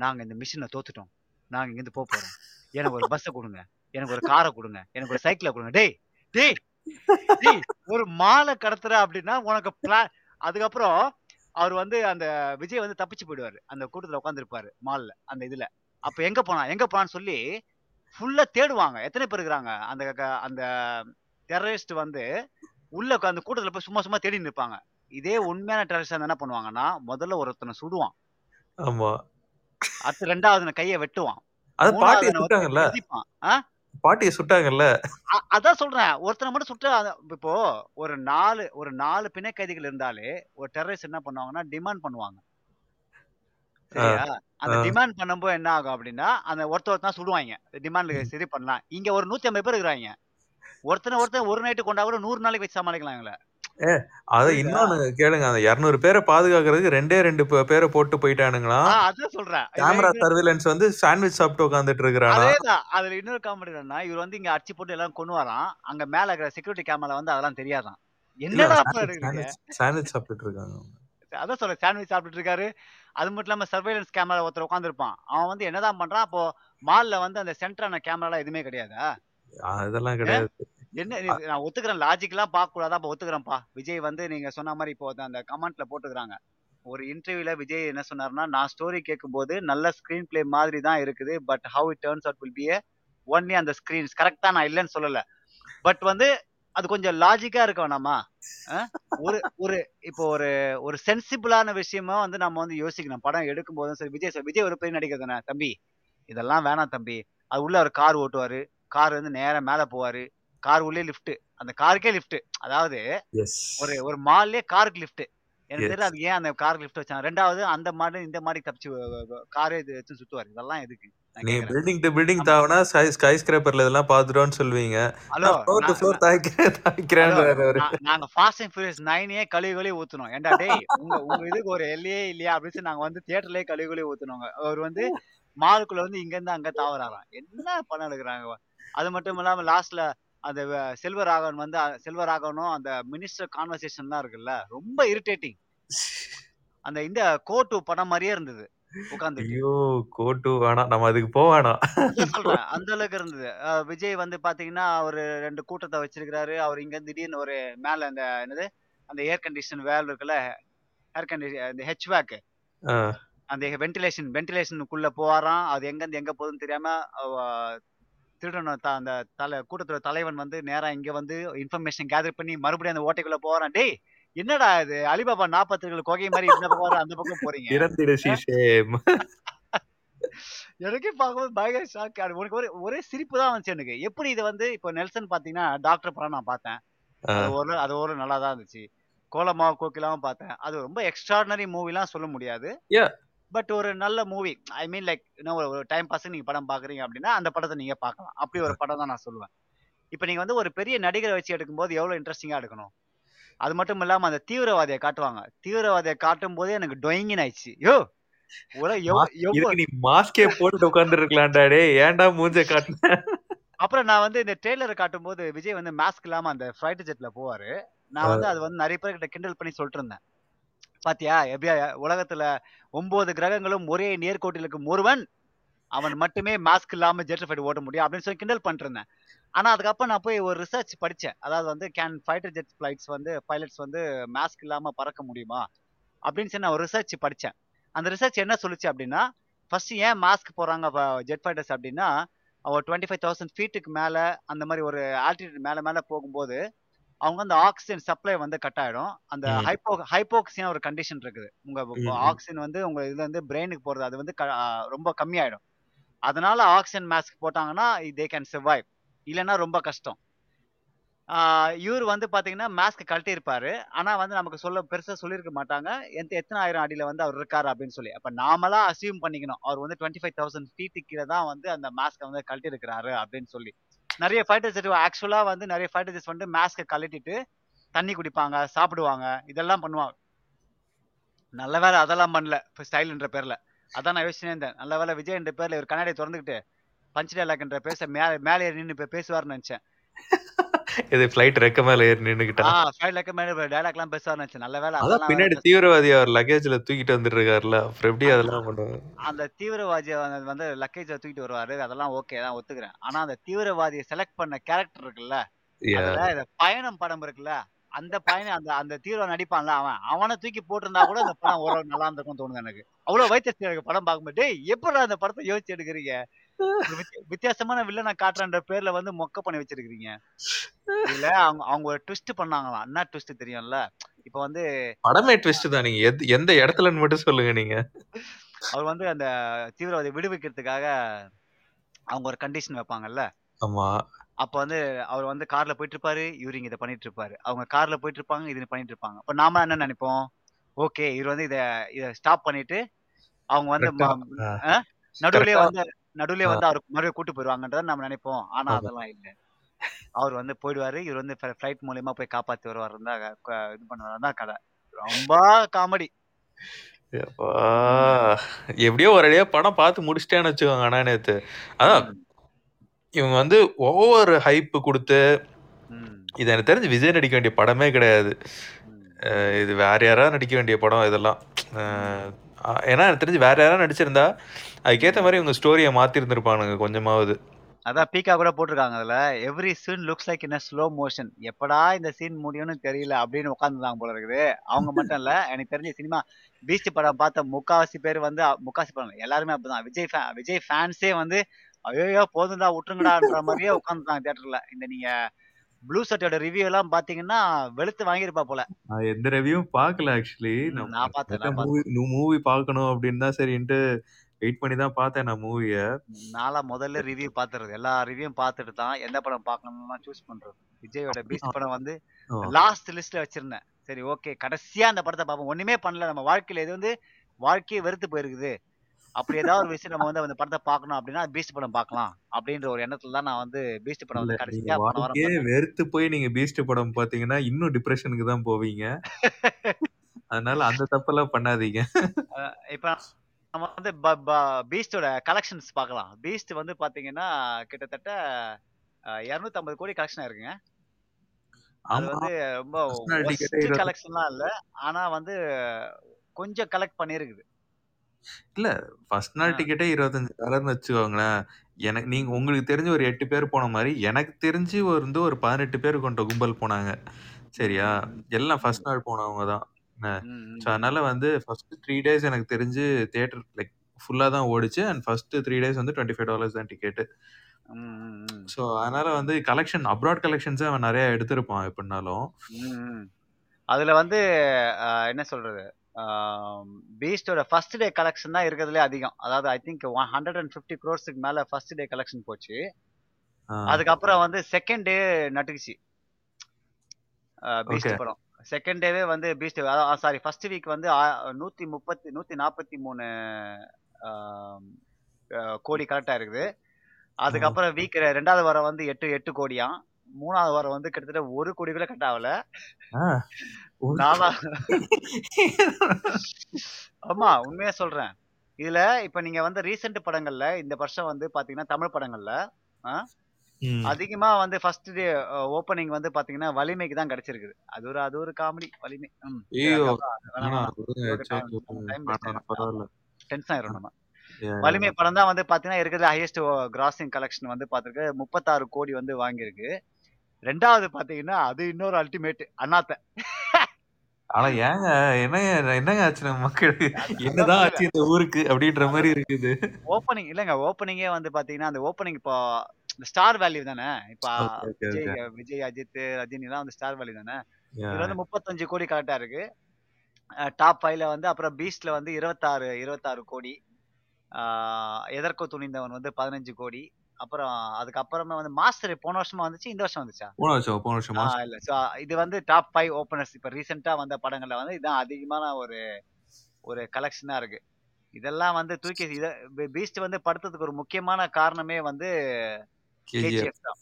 நாங்க இந்த மிஷினை தோத்துட்டோம். நாங்க இங்கேருந்து போக போறோம். எனக்கு ஒரு பஸ்ஸை கொடுங்க. எனக்கு ஒரு காரை கொடுங்க. எனக்கு ஒரு சைக்கிளை கொடுங்க. டேய் டேய் டேய் ஒரு மாலை கடத்துற அப்படின்னா உனக்கு பிளான் அதுக்கப்புறம் அவர் வந்து அந்த விஜய் வந்து தப்பிச்சு போயிடுவாரு. அந்த கூட்டத்துல உட்காந்துருப்பாரு மால்ல அந்த இதுல. அப்ப எங்க போனா எங்க போனான்னு சொல்லி ஃபுல்லா தேடுவாங்க. எத்தனை பேர் இருக்கிறாங்க? அந்த க- அந்த டெரரிஸ்ட் வந்து உள்ள அந்த கூட்டத்துல போய் சும்மா சும்மா தேடி நிற்பாங்க இதே உண்மையான டெரரிஸ்ட் என்ன பண்ணுவாங்கன்னா முதல்ல ஒருத்தனை சுடுவான். ஆமா. அடுத்து ரெண்டாவது கையை வெட்டுவான். அது பாட்டியை சுட்டாங்கல்ல? பாட்டியை சுட்டாங்கல்ல? அதான் சொல்றேன். ஒருத்தனை மட்டும் சுட்டு இப்போ ஒரு நாலு ஒரு நாலு பிணை கைதிகள் இருந்தாலே ஒரு டெரரிஸ்ட் என்ன பண்ணுவாங்கன்னா டிமாண்ட் பண்ணுவாங்க. சரியா? அந்த. டிமாண்ட் பண்ணும்போது என்ன ஆகும் அப்படின்னா அந்த ஒருத்தர் ஒருத்தன் சுடுவாங்க. டிமாண்ட் சரி பண்ணலாம். இங்க ஒரு நூத்தி ஐம்பது பேர் இருக்கிறாங்க. ஒருத்தனை ஒருத்தன் ஒரு நைட்டு கொண்டா கூட நூறு நாளைக்கு வச்சு சமாளிக்கலாம் இவங்கள அதை புரியுதா? இன்னொன்னு கேளுங்க அந்த இருநூறு பேரை பாதுகாக்கிறதுக்கு ரெண்டே ரெண்டு பே- பேரை போட்டு போயிட்டானுங்களாம் ஆ, அதான் சொல்றேன். கேமரா இது- சர்வேலன்ஸ் வந்து சாண்ட்விச் சாப்பிட்டு உட்காந்துட்டு இருக்கிறானா? அதேதான். அதுல இன்னொரு காமெடி என்னன்னா இவர் வந்து இங்க அடிச்சு போட்டு எல்லாம் கொண்டு வரான் அங்க மேல இருக்கிற செக்யூரிட்டி கேமரா வந்து அதெல்லாம் தெரியாதான் என்னடா அப்ப எடுக்கிறீங்க சாண்ட்விச் சாப்பிட்டுட்டு இருக்காங்க அதான் சொல்றேன் சாண்ட்விச் சாப்பிட்டுட்டு இருக்காரு. அது மட்டும் இல்லாம சர்வேலன்ஸ் கேமரா ஒருத்தர் உட்காந்துருப்பான் அவன் வந்து என்னதான் பண்றான் அப்போ மால்ல வந்து அந்த சென்டரான கேமரா எதுவுமே கிடையாதா? அதெல்லாம் கிடையாது. என்ன நான் ஒத்துக்கிறேன். லாஜிக்லாம் பார்க்க கூடாதா அப்ப ஒத்துக்கிறேன்ப்பா. விஜய் வந்து நீங்க சொன்ன மாதிரி இப்போ அந்த கமெண்ட்ல போட்டுக்கிறாங்க. ஒரு இன்டர்வியூல விஜய் என்ன சொன்னாருன்னா நான் ஸ்டோரி கேட்கும்போது நல்ல ஸ்கிரீன் பிளே மாதிரி தான் இருக்குது but how it turns out will be only அந்த ஸ்கிரீன்ஸ் கரெக்டா நான் இல்லைன்னு சொல்லல. பட் வந்து அது கொஞ்சம் லாஜிக்கா இருக்க வேணாமா? ஒரு ஒரு இப்போ ஒரு ஒரு சென்சிபிளான விஷயமா வந்து நம்ம வந்து யோசிக்கணும். படம் எடுக்கும் போதும் சரி விஜய் சார் விஜய் ஒரு பெரிய நடிகர் தானே தம்பி? இதெல்லாம் வேணாம் தம்பி. அது உள்ள அவர் கார் ஓட்டுவாரு. கார் வந்து நேரா மேல போவாரு. கார் உள்ளே லிஃப்ட் அந்த காருக்கே லிஃப்ட் அதாவது ஒரு ஒரு மால்லே காருக்கு லிஃப்ட் எனக்கு. தெரியல அது ஏன் அந்த காருக்கு லிஃப்ட் வச்சாங்க? ரெண்டாவது அந்த மாடு இந்த மாடி தப்பிச்சு காரே இது வச்சு சுத்துவாரு. இதெல்லாம் எதுக்கு? நீ. பில்டிங் டு பில்டிங் தாவனா ஸ்கை ஸ்கிரேப்பர்ல இதெல்லாம் பாத்துட்டோம்னு சொல்லுவீங்க. ஹலோ ஃப்ளோர் டு ஃப்ளோர் நா- நாங்க ஃபாஸ்ட் அண்ட் ஃபியூரியஸ் நைனே கழுவி கழுவி ஊத்துனோம். ஏன்டா டேய் உங்க உங்க இதுக்கு ஒரு எல்லையே இல்லையா? அப்படின்னு நாங்க வந்து தியேட்டர்லயே கழுவி கழுவி ஊத்துனோங்க. அவர் வந்து மாலுக்குள்ள வந்து இங்க இருந்து அங்க தாவறாராம். என்ன பணம் எடுக்கிறாங்க? அது மட்டும் இல்லாம லாஸ்ட்ல அந்த செல்வராகவன் வந்து செல்வராகவனும் அந்த மினிஸ்டர் கான்வர்சேஷன்லாம் இருக்குல்ல ரொம்ப இரிட்டேட்டிங் அந்த இந்த கோட்டு படம் மாதிரியே இருந்தது உட்காந்துட்டு ஐயோ கோட்டு வேணாம் நம்ம அதுக்கு போக வேணாம். அந்த அளவுக்கு இருந்தது. விஜய் வந்து பாத்தீங்கன்னா அவரு ரெண்டு கூட்டத்தை வச்சிருக்கிறாரு அவர் இங்க திடீர்னு ஒரு மேல அந்த என்னது அந்த ஏர் கண்டிஷன் வேல் இருக்குல்ல ஏர் கண்டிஷன் இந்த ஹெச் வேக் ஆ, அந்த வென்டிலேஷன் வென்டிலேஷனுக்குள்ள போவாராம் அது எங்க இருந்து எங்க போகுதுன்னு தெரியாம திருடன அந்த தலை கூட்டத்தோட தலைவன் வந்து நேரா இங்க வந்து இன்ஃபர்மேஷன் கேதர் பண்ணி மறுபடியும் அந்த ஓட்டைக்குள்ள போறான். டேய் என்னடா இது? அலிபாபா நாற்பத்தி கொகை மாதிரி இந்த பக்கம் அந்த பக்கம் போறீங்க. எனக்கே பார்க்கும்போது பயங்கர ஷாக் உனக்கு ஒரே ஒரே சிரிப்பு தான் வந்துச்சு எனக்கு. எப்படி இது வந்து இப்போ நெல்சன் பாத்தீங்கன்னா டாக்டர் படம் நான் பார்த்தேன். அது ஒரு அது ஒரு நல்லா தான் இருந்துச்சு. கோலமா கோகிலாவும் பார்த்தேன். அது ரொம்ப எக்ஸ்ட்ராடனரி மூவிலாம் சொல்ல முடியாது. பட் ஒரு நல்ல மூவி ஐ மீன் லைக் இன்னும் ஒரு டைம் பாஸ் நீங்க படம் பாக்குறீங்க அப்படின்னா அந்த படத்தை நீங்க பார்க்கலாம். அப்படி ஒரு படம் தான் நான் சொல்லுவேன். இப்போ நீங்க வந்து ஒரு பெரிய நடிகரை வச்சு எடுக்கும்போது எவ்வளவு இன்ட்ரெஸ்டிங்கா எடுக்கணும்? அது மட்டும் இல்லாம அந்த தீவிரவாதியை காட்டுவாங்க. தீவிரவாதியை காட்டும் போதே எனக்கு டொயிங்கின் ஆயிடுச்சு. யோ! நீ மாஸ்கே போட்டு உட்கார்ந்து இருக்கலாம்டா டே ஏன்டா மூஞ்ச காட்டின? அப்புறம் நான் வந்து இந்த ட்ரெய்லரை காட்டும்போது விஜய் வந்து மாஸ்க் இல்லாம அந்த ஃபிளைட் ஜெட்ல போவாரு. நான் வந்து அது வந்து நிறைய பேர்கிட்ட கிண்டல் பண்ணி சொல்லிட்டு இருந்தேன். பாத்தியா? எப்படியா உலகத்துல ஒன்பது கிரகங்களும் ஒரே நேர்கோட்டில் இருக்கும் ஒருவன் அவன் மட்டுமே மாஸ்க் இல்லாம ஜெட் ஃபைட் ஓட்ட முடியும் அப்படின்னு சொல்லி கிண்டல் பண்ணிருந்தேன் ஆனா அதுக்கப்புறம் நான் போய் ஒரு ரிசர்ச் படிச்சேன். அதாவது வந்து கேன் ஃபைட்டர் ஜெட் ஃபிளைட்ஸ் வந்து பைலட்ஸ் வந்து மாஸ்க் இல்லாம பறக்க முடியுமா? அப்படின்னு சொல்லி நான் ஒரு ரிசர்ச் படிச்சேன். அந்த ரிசர்ச் என்ன சொல்லுச்சு அப்படின்னா ஃபர்ஸ்ட் ஏன் மாஸ்க் போறாங்க ஜெட் ஃபைட்டர்ஸ் அப்படின்னா அவர் டுவெண்ட்டி ஃபைவ் தௌசண்ட் ஃபீட்டுக்கு மேலே அந்த மாதிரி ஒரு ஆல்டிடியூட் மேலே மேலே போகும்போது அவங்க அந்த ஆக்சிஜன் சப்ளை வந்து கட் ஆயிடும். அந்த. ஹைப்போ ஹைப்போக்சியா ஒரு கண்டிஷன் இருக்குது. உங்க. ஆக்சிஜன் வந்து உங்க இதுல இருந்து பிரெயினுக்கு போறது அது வந்து ரொம்ப கம்மியாயிடும். அதனால ஆக்சிஜன் மாஸ்க் போட்டாங்கன்னா தே கேன் சர்வைவ் இல்லைன்னா ரொம்ப கஷ்டம். இவர் வந்து பாத்தீங்கன்னா மாஸ்க் கழட்டி இருப்பாரு ஆனா வந்து நமக்கு சொல்ல பெருசா சொல்லியிருக்க மாட்டாங்க. எந்த எத்தனை ஆயிரம் அடியில வந்து அவர் இருக்காரு அப்படின்னு சொல்லி. அப்ப நாமளா அசியூம் பண்ணிக்கணும். அவர் வந்து டுவெண்ட்டி ஃபைவ் தௌசண்ட் ஃபீட்டு கீழே தான் வந்து அந்த மாஸ்க்கை வந்து கழட்டி இருக்கிறாரு அப்படின்னு சொல்லி. நிறைய ஃபைட்டர்ஸ் ஆக்சுவலா வந்து நிறைய ஃபைட்டர்ஸ் வந்து மாஸ்க்கை கழட்டிட்டு தண்ணி குடிப்பாங்க சாப்பிடுவாங்க. இதெல்லாம் பண்ணுவாங்க. நல்ல வேலை அதெல்லாம் பண்ணல. இப்போ ஸ்டைல்ன்ற பேர்ல. அதான் நான் யோசிச்சுனே இருந்தேன். நல்ல வேலை விஜய் என்ற பேர்ல ஒரு கண்ணாடியை திறந்துக்கிட்டு பஞ்ச் டைலாக்ன்ற பேச மேலே மேலே நின்று இப்போ பேசுவார்னு நினச்சேன். இது ஃபிளைட் ரெக்க மேல ஏறி நின்னுகிட்டா? ஆ ஃபைவ் லேக் மேலே டைலாக்லாம் பேசுவார்னு நினைச்சேன் நல்ல வேலை அதான் பின்னாடி தீவிரவாதி அவர் லக்கேஜ்ல தூக்கிட்டு வந்துட்டு இருக்காருல்ல. அப்புறம் எப்படி அதெல்லாம் பண்ணுவாங்க அந்த தீவிரவாதியை வந்து- வந்து லக்கேஜை தூக்கிட்டு வருவாரு. அதெல்லாம் ஓகே தான் ஒத்துக்கிறேன். ஆனா அந்த தீவிரவாதியை செலக்ட் பண்ண கேரக்டர் இருக்குல்ல? பயணம் படம் இருக்குல்ல? அந்த பயணம் அந்த அந்த தீவிரம் நடிப்பான்ல அவன் அவனை தூக்கி போட்டிருந்தா கூட அந்த படம் ஓரளவு நல்லா இருந்திருக்கும் தோணுது எனக்கு. அவ்வளவு வைத்தியர் எனக்கு படம் பார்க்கும்போது எப்படி அந்த படத்தை யோசிச்சு எடுக்கிறீங்க? வித்தியாசமான வில்லனை காட்டுறன்ற பேர்ல வந்து மொக்க பண்ணி வச்சிருக்கீங்க இல்ல அவங்க அவங்க ஒரு ட்விஸ்ட் பண்ணாங்களாம். என்ன ட்விஸ்ட் தெரியும்ல? இப்ப வந்து படமே ட்விஸ்ட் தான். நீங்க எது- எந்த இடத்துலன்னு மட்டும் சொல்லுங்க நீங்க. அவர் வந்து அந்த தீவிரவாதியை விடுவிக்கிறதுக்காக அவங்க ஒரு கண்டிஷன் வைப்பாங்கல்ல? ஆமா. அப்ப வந்து அவர் வந்து கார்ல போயிட்டு இருப்பாரு இவரு இங்க இதை பண்ணிட்டு இருப்பாரு அவங்க கார்ல போயிட்டு இருப்பாங்க இது பண்ணிட்டு இருப்பாங்க அப்ப நாம என்ன நினைப்போம் ஓகே இவர் வந்து இத இத ஸ்டாப் பண்ணிட்டு அவங்க வந்து? நடுவுலயே. வந்து நடுவுலயே. வந்து அவருக்கு மறுபடியும் கூட்டு போயிருவாங்கன்றத நம்ம நினைப்போம் ஆனா. அதெல்லாம் இல்ல அவர் வந்து போயிடுவாரு இவர் வந்து ஃபிளைட் மூலியமா போய் காப்பாத்தி வருவாரு தான் இது பண்ணுவாரு தான் கதை ரொம்ப காமெடி எப்பா. எப்படியோ ஒரு அடியா படம் பார்த்து முடிச்சிட்டேன்னு வச்சுக்கோங்க ஆனா நேத்து அதான் இவங்க வந்து ஓவர் ஹைப் கொடுத்து இது எனக்கு தெரிஞ்சு விஜய் நடிக்க வேண்டிய படமே கிடையாது. இது வேற யாராவது நடிக்க வேண்டிய படம் இதெல்லாம். ஏன்னா எனக்கு தெரிஞ்சு வேற யாராவது நடிச்சிருந்தா அதுக்கேத்த மாதிரி இவங்க ஸ்டோரியை மாத்திருந்திருப்பானுங்க கொஞ்சமாவது. அதான் பீக்கா கூட போட்டிருக்காங்க அதுல. Every scene looks like in slow motion எப்படா இந்த சீன் முடியும்னு தெரியல அப்படின்னு உட்காந்துருந்தாங்க போல இருக்குது. அவங்க மட்டும் இல்ல எனக்கு தெரிஞ்ச சினிமா பீஸ்ட் படம் பார்த்த முக்காவாசி பேர் வந்து முக்காவாசி படம் எல்லாருமே அப்படிதான். விஜய் விஜய் ஃபேன்ஸே வந்து ஐயோ போதும்டா விட்டுருங்கடான்ற மாதிரியே உட்காந்துருந்தாங்க தியேட்டர்ல. இந்த நீங்க ப்ளூ சட்டோட ரிவ்யூ எல்லாம் பாத்தீங்கன்னா வெளுத்து வாங்கியிருப்பா போல. நான் எந்த ரிவ்யூவும் பார்க்கல ஆக்சுவலி நான் பார்த்தேன் மூவி பார்க்கணும் அப்படின்னு தான் சரின்ட்டு வெயிட் பண்ணி தான் பார்த்தேன் நான் மூவிய நாளா முதல்ல ரிவ்யூ பாத்துறது. எல்லா ரிவ்யூவும் பார்த்துட்டு தான் எந்த படம் பார்க்கணும்னு சூஸ் பண்றது. விஜயோட பீஸ்ட் படம் வந்து லாஸ்ட் லிஸ்ட்ல வச்சிருந்தேன். சரி ஓகே கடைசியா அந்த படத்தை பார்ப்போம் ஒண்ணுமே பண்ணல. நம்ம வாழ்க்கையில இது வந்து வாழ்க்கையே வெறுத்து போயிருக்குது. அப்படி ஏதாவது ஒரு விஷயம் நம்ம வந்து அந்த படத்தை பார்க்கணும் அப்படின்னா பீஸ்ட் படம் பார்க்கலாம் அப்படின்ற ஒரு எண்ணத்துல தான் நான் வந்து பீஸ்ட் படம் வந்து கடைசியா போன வெறுத்து போய் நீங்க பீஸ்ட் படம் பாத்தீங்கன்னா இன்னும் டிப்ரெஷனுக்கு தான் போவீங்க. அதனால அந்த தப்பெல்லாம் பண்ணாதீங்க. இப்ப நம்ம வந்து பீஸ்டோட கலெக்ஷன்ஸ் பார்க்கலாம். பீஸ்ட் வந்து பாத்தீங்கன்னா கிட்டத்தட்ட இருநூத்தி ஐம்பது கோடி கலெக்ஷன் இருக்குங்க அது. வந்து ரொம்ப ஃபர்ஸ்ட் நாள் டிக்கெட்டே ஒஸ்ட் 20 கலெக்ஷன்லாம் இல்ல. ஆனா வந்து கொஞ்சம் கலெக்ட் பண்ணிருக்குது. இல்ல ஃபர்ஸ்ட் நாள் ஆ. டிக்கெட்டே $25ன்னு வச்சுக்கோங்களேன். எனக்கு நீங்க உங்களுக்கு தெரிஞ்சு ஒரு 8 பேர் போன மாரி, எனக்கு தெரிஞ்சு வந்து ஒரு 18 பேர் கொண்ட கும்பல் போனாங்க. சரியா? ம், எல்லாம் ம். ஃபர்ஸ்ட் நாள் போனவங்க தான். என்ன? ம், ம், ஸோ அதனால. வந்து ஃபர்ஸ்ட் 3 டேஸ் எனக்கு தெரிஞ்சு தியேட்டர் லைக் ஃபுல்லா தான் ஓடுச்சு. அண்ட் ஃபர்ஸ்ட் 3 டேஸ் வந்து $25 தான் டிக்கெட்டு. ம், ம், ம். ஸோ அதனால வந்து கலெக்ஷன் அப்ராட் கலெக்ஷன்ஸே அவன் நெறைய எடுத்திருப்பான் எப்படினாலும். ம், ம். அதுல வந்து அ என்ன சொல்றது? பீஸ்டோட ஃபர்ஸ்ட் டே கலெக்ஷன் தான் இருக்கிறதுலே அதிகம். அதாவது ஐ திங்க் 150 க்ரோர்ஸ்க்கு மேல ஃபர்ஸ்ட் டே கலெக்ஷன் போச்சு. அதுக்கப்புறம் வந்து செகண்ட் டே நட்டுக்குச்சு. பீஸ்ட். படம். செகண்ட் டேவே வந்து பீஸ்ட் சாரி ஃபர்ஸ்ட் வீக் வந்து ஆ 130 143 ஆ அ கோடி கலெக்ட் ஆயிருக்குது. அதுக்கப்புறம் வீக் 2வது வாரம் வந்து 8 8 கோடியாம். 3வது வாரம் வந்து கிட்டத்தட்ட 1 கோடி கூட கட் ஆகல. ஒரு ஆமா, உண்மையா சொல்றேன். இதுல இப்ப நீங்க வந்து ரீசென்ட் படங்கள்ல இந்த வருஷம் வந்து பாத்தீங்கன்னா, தமிழ் படங்கள்ல. அதிகமா வந்து ஃபர்ஸ்ட் டே ஓப்பனிங் வந்து பாத்தீங்கன்னா, வலிமைக்கு தான் கிடைச்சிருக்குது. அது ஒரு அது ஒரு காமெடி வலிமை. டென்ஷன் ஆயிரும் நம்ம. வலிமை படம் தான் வந்து பாத்தீங்கன்னா, இருக்கிறதுல ஹையஸ்ட் கிராசிங் கலெக்ஷன் வந்து பாத்துருக்கு 36 கோடி வந்து வாங்கியிருக்கு. 2வது பாத்தீங்கன்னா, அது இன்னொரு அல்டிமேட் அண்ணாத்த. ஆனா ஏங்க என்னங்க என்னங்க ஆச்சு நம்ம அதான் என்னதான் ஆச்சு. இந்த ஊருக்கு? அப்படின்ற அதாவது இருக்குது. ஓப்பனிங் இல்லங்க ஓப்பனிங்கே வந்து பாத்தீங்கன்னா, அந்த ஓப்பனிங் இப்போ ஸ்டார் வேல்யூ தானே. இப்ப விஜய். விஜய், அஜித், ரஜினிலாம் வந்து ஸ்டார் வேல்யூ தானே. யா. இதுல வந்து 35 கோடி கலெக்ட் ஆயிருக்கு. அ டாப் 5ல வந்து அப்புறம் பீஸ்ட்ல வந்து 26 26 கோடி. எதற்கோ துணிந்தவன் வந்து 15 கோடி. அப்புறம் அதுக்கப்புறமா வந்து மாஸ்டர் போன வருஷமா வந்துச்சு. இந்த வருஷம் வந்துச்சா? போன வருஷம் போன வருஷம். இல்ல. சோ இது வந்து டாப் 5 ஓப்பனர்ஸ் இப்ப ரீசென்ட்டா வந்த படங்கள்ல வந்து இதான் அதிகமான ஒரு ஒரு கலெக்ஷனா இருக்கு. இதெல்லாம் வந்து தூக்கி இத பீஸ்ட் வந்து படுத்ததுக்கு ஒரு முக்கியமான காரணமே வந்து கேஜிஎஃப். தான்.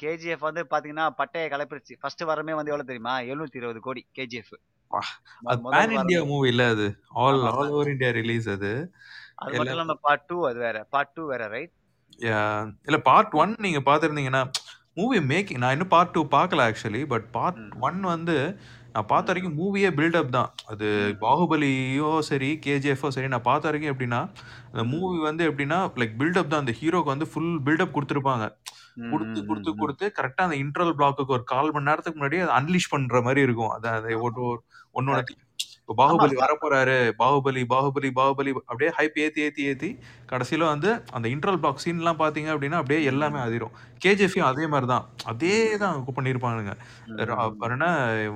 கேஜிஎஃப் வந்து பாத்தீங்கன்னா, பட்டைய கிளப்பிருச்சு. ஃபர்ஸ்ட் வாரமே வந்து எவ்வளவு தெரியுமா? 720 கோடி கேஜிஎஃப். Pan India. மூவி இல்ல அது. All. All over India release அது. அது மட்டும் இல்லாம பார்ட் 2 அது வேற. பார்ட் 2 வேற ரைட்? யா இல்ல பார்ட். 1 நீங்க பார்த்திருந்தீங்கன்னா, மூவி மேக்கிங் நான் இன்னும் பார்ட் 2 பார்க்கல ஆக்சுவலி. பட் பார்ட் ம். 1 வந்து நான் பார்த்த ம். வரைக்கும் மூவியே பில்டப் தான். அது ம். பாகுபலியோ சரி, கேஜிஎஃப்போ சரி நான் பார்த்த வரைக்கும் எப்படின்னா, அந்த ம். மூவி வந்து எப்படின்னா, லைக் பில்டப் தான். அந்த ஹீரோக்கு வந்து ஃபுல் பில்டப் குடுத்திருப்பாங்க. ம், குடுத்து, ம், குடுத்து, ம், ம். குடுத்து கரெக்ட்டா அந்த இன்டர்வல் பிளாக்குக்கு ஒரு 1/4 மணி நேரத்துக்கு முன்னாடியே அத அன்லீஷ் பண்ற மாரி இருக்கும். அத அத. ஒரு ஒண்ணு கரெக்ட். ஒண்ணு இப்ப. பாகுபலி வரப்போறாரு. பாகுபலி, பாகுபலி, பாகுபலி அப்படியே ஹைப் ஏத்தி, ஏத்தி, ஏத்தி கடைசில வந்து அந்த இன்டர்வல் பிளாக் சீன்லாம் பார்த்தீங்க அப்படின்னா, அப்படியே எல்லாமே. அதிரும். கேஜிஎஃப்யும். அதே மாரி தான். அதே. தான் என்ன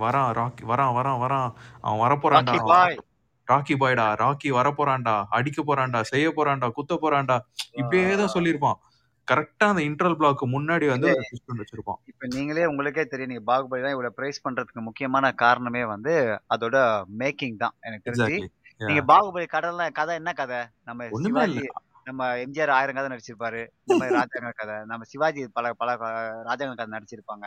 வரான் ராக்கி வரான், வரான், வரான். அவன் வரப்போறான்டா. ராக்கி பாய்டா. ராக்கி வரப்போறான்டா. அடிக்க போறான்டா. செய்ய போறான்டா. குத்த போறான்டா. இப்படியே தான் சொல்லியிருப்பான். கரெக்ட்டா அந்த இன்டர்வல் பிளாக்கு முன்னாடி வந்து ட்விஸ்ட் ஒண்ணு வச்சிருப்பான். இப்ப நீங்களே உங்களுக்கே தெரியும். நீங்க பாகுபலி தான் இவ்வளவு பிரைஸ் பண்றதுக்கு முக்கியமான காரணமே வந்து அதோட மேக்கிங் தான். எனக்கு தெரிஞ்சு. நீங்க. பாகுபலி கதைல கதை என்ன கதை? நம்ம. சிவாஜி நம்ம எம்ஜிஆர் 1000 கதை நடிச்சிருப்பாரு. மாரி ராஜாங்க கதை. நம்ம சிவாஜி பல பல ராஜாங்க கதை நடிச்சிருப்பாங்க.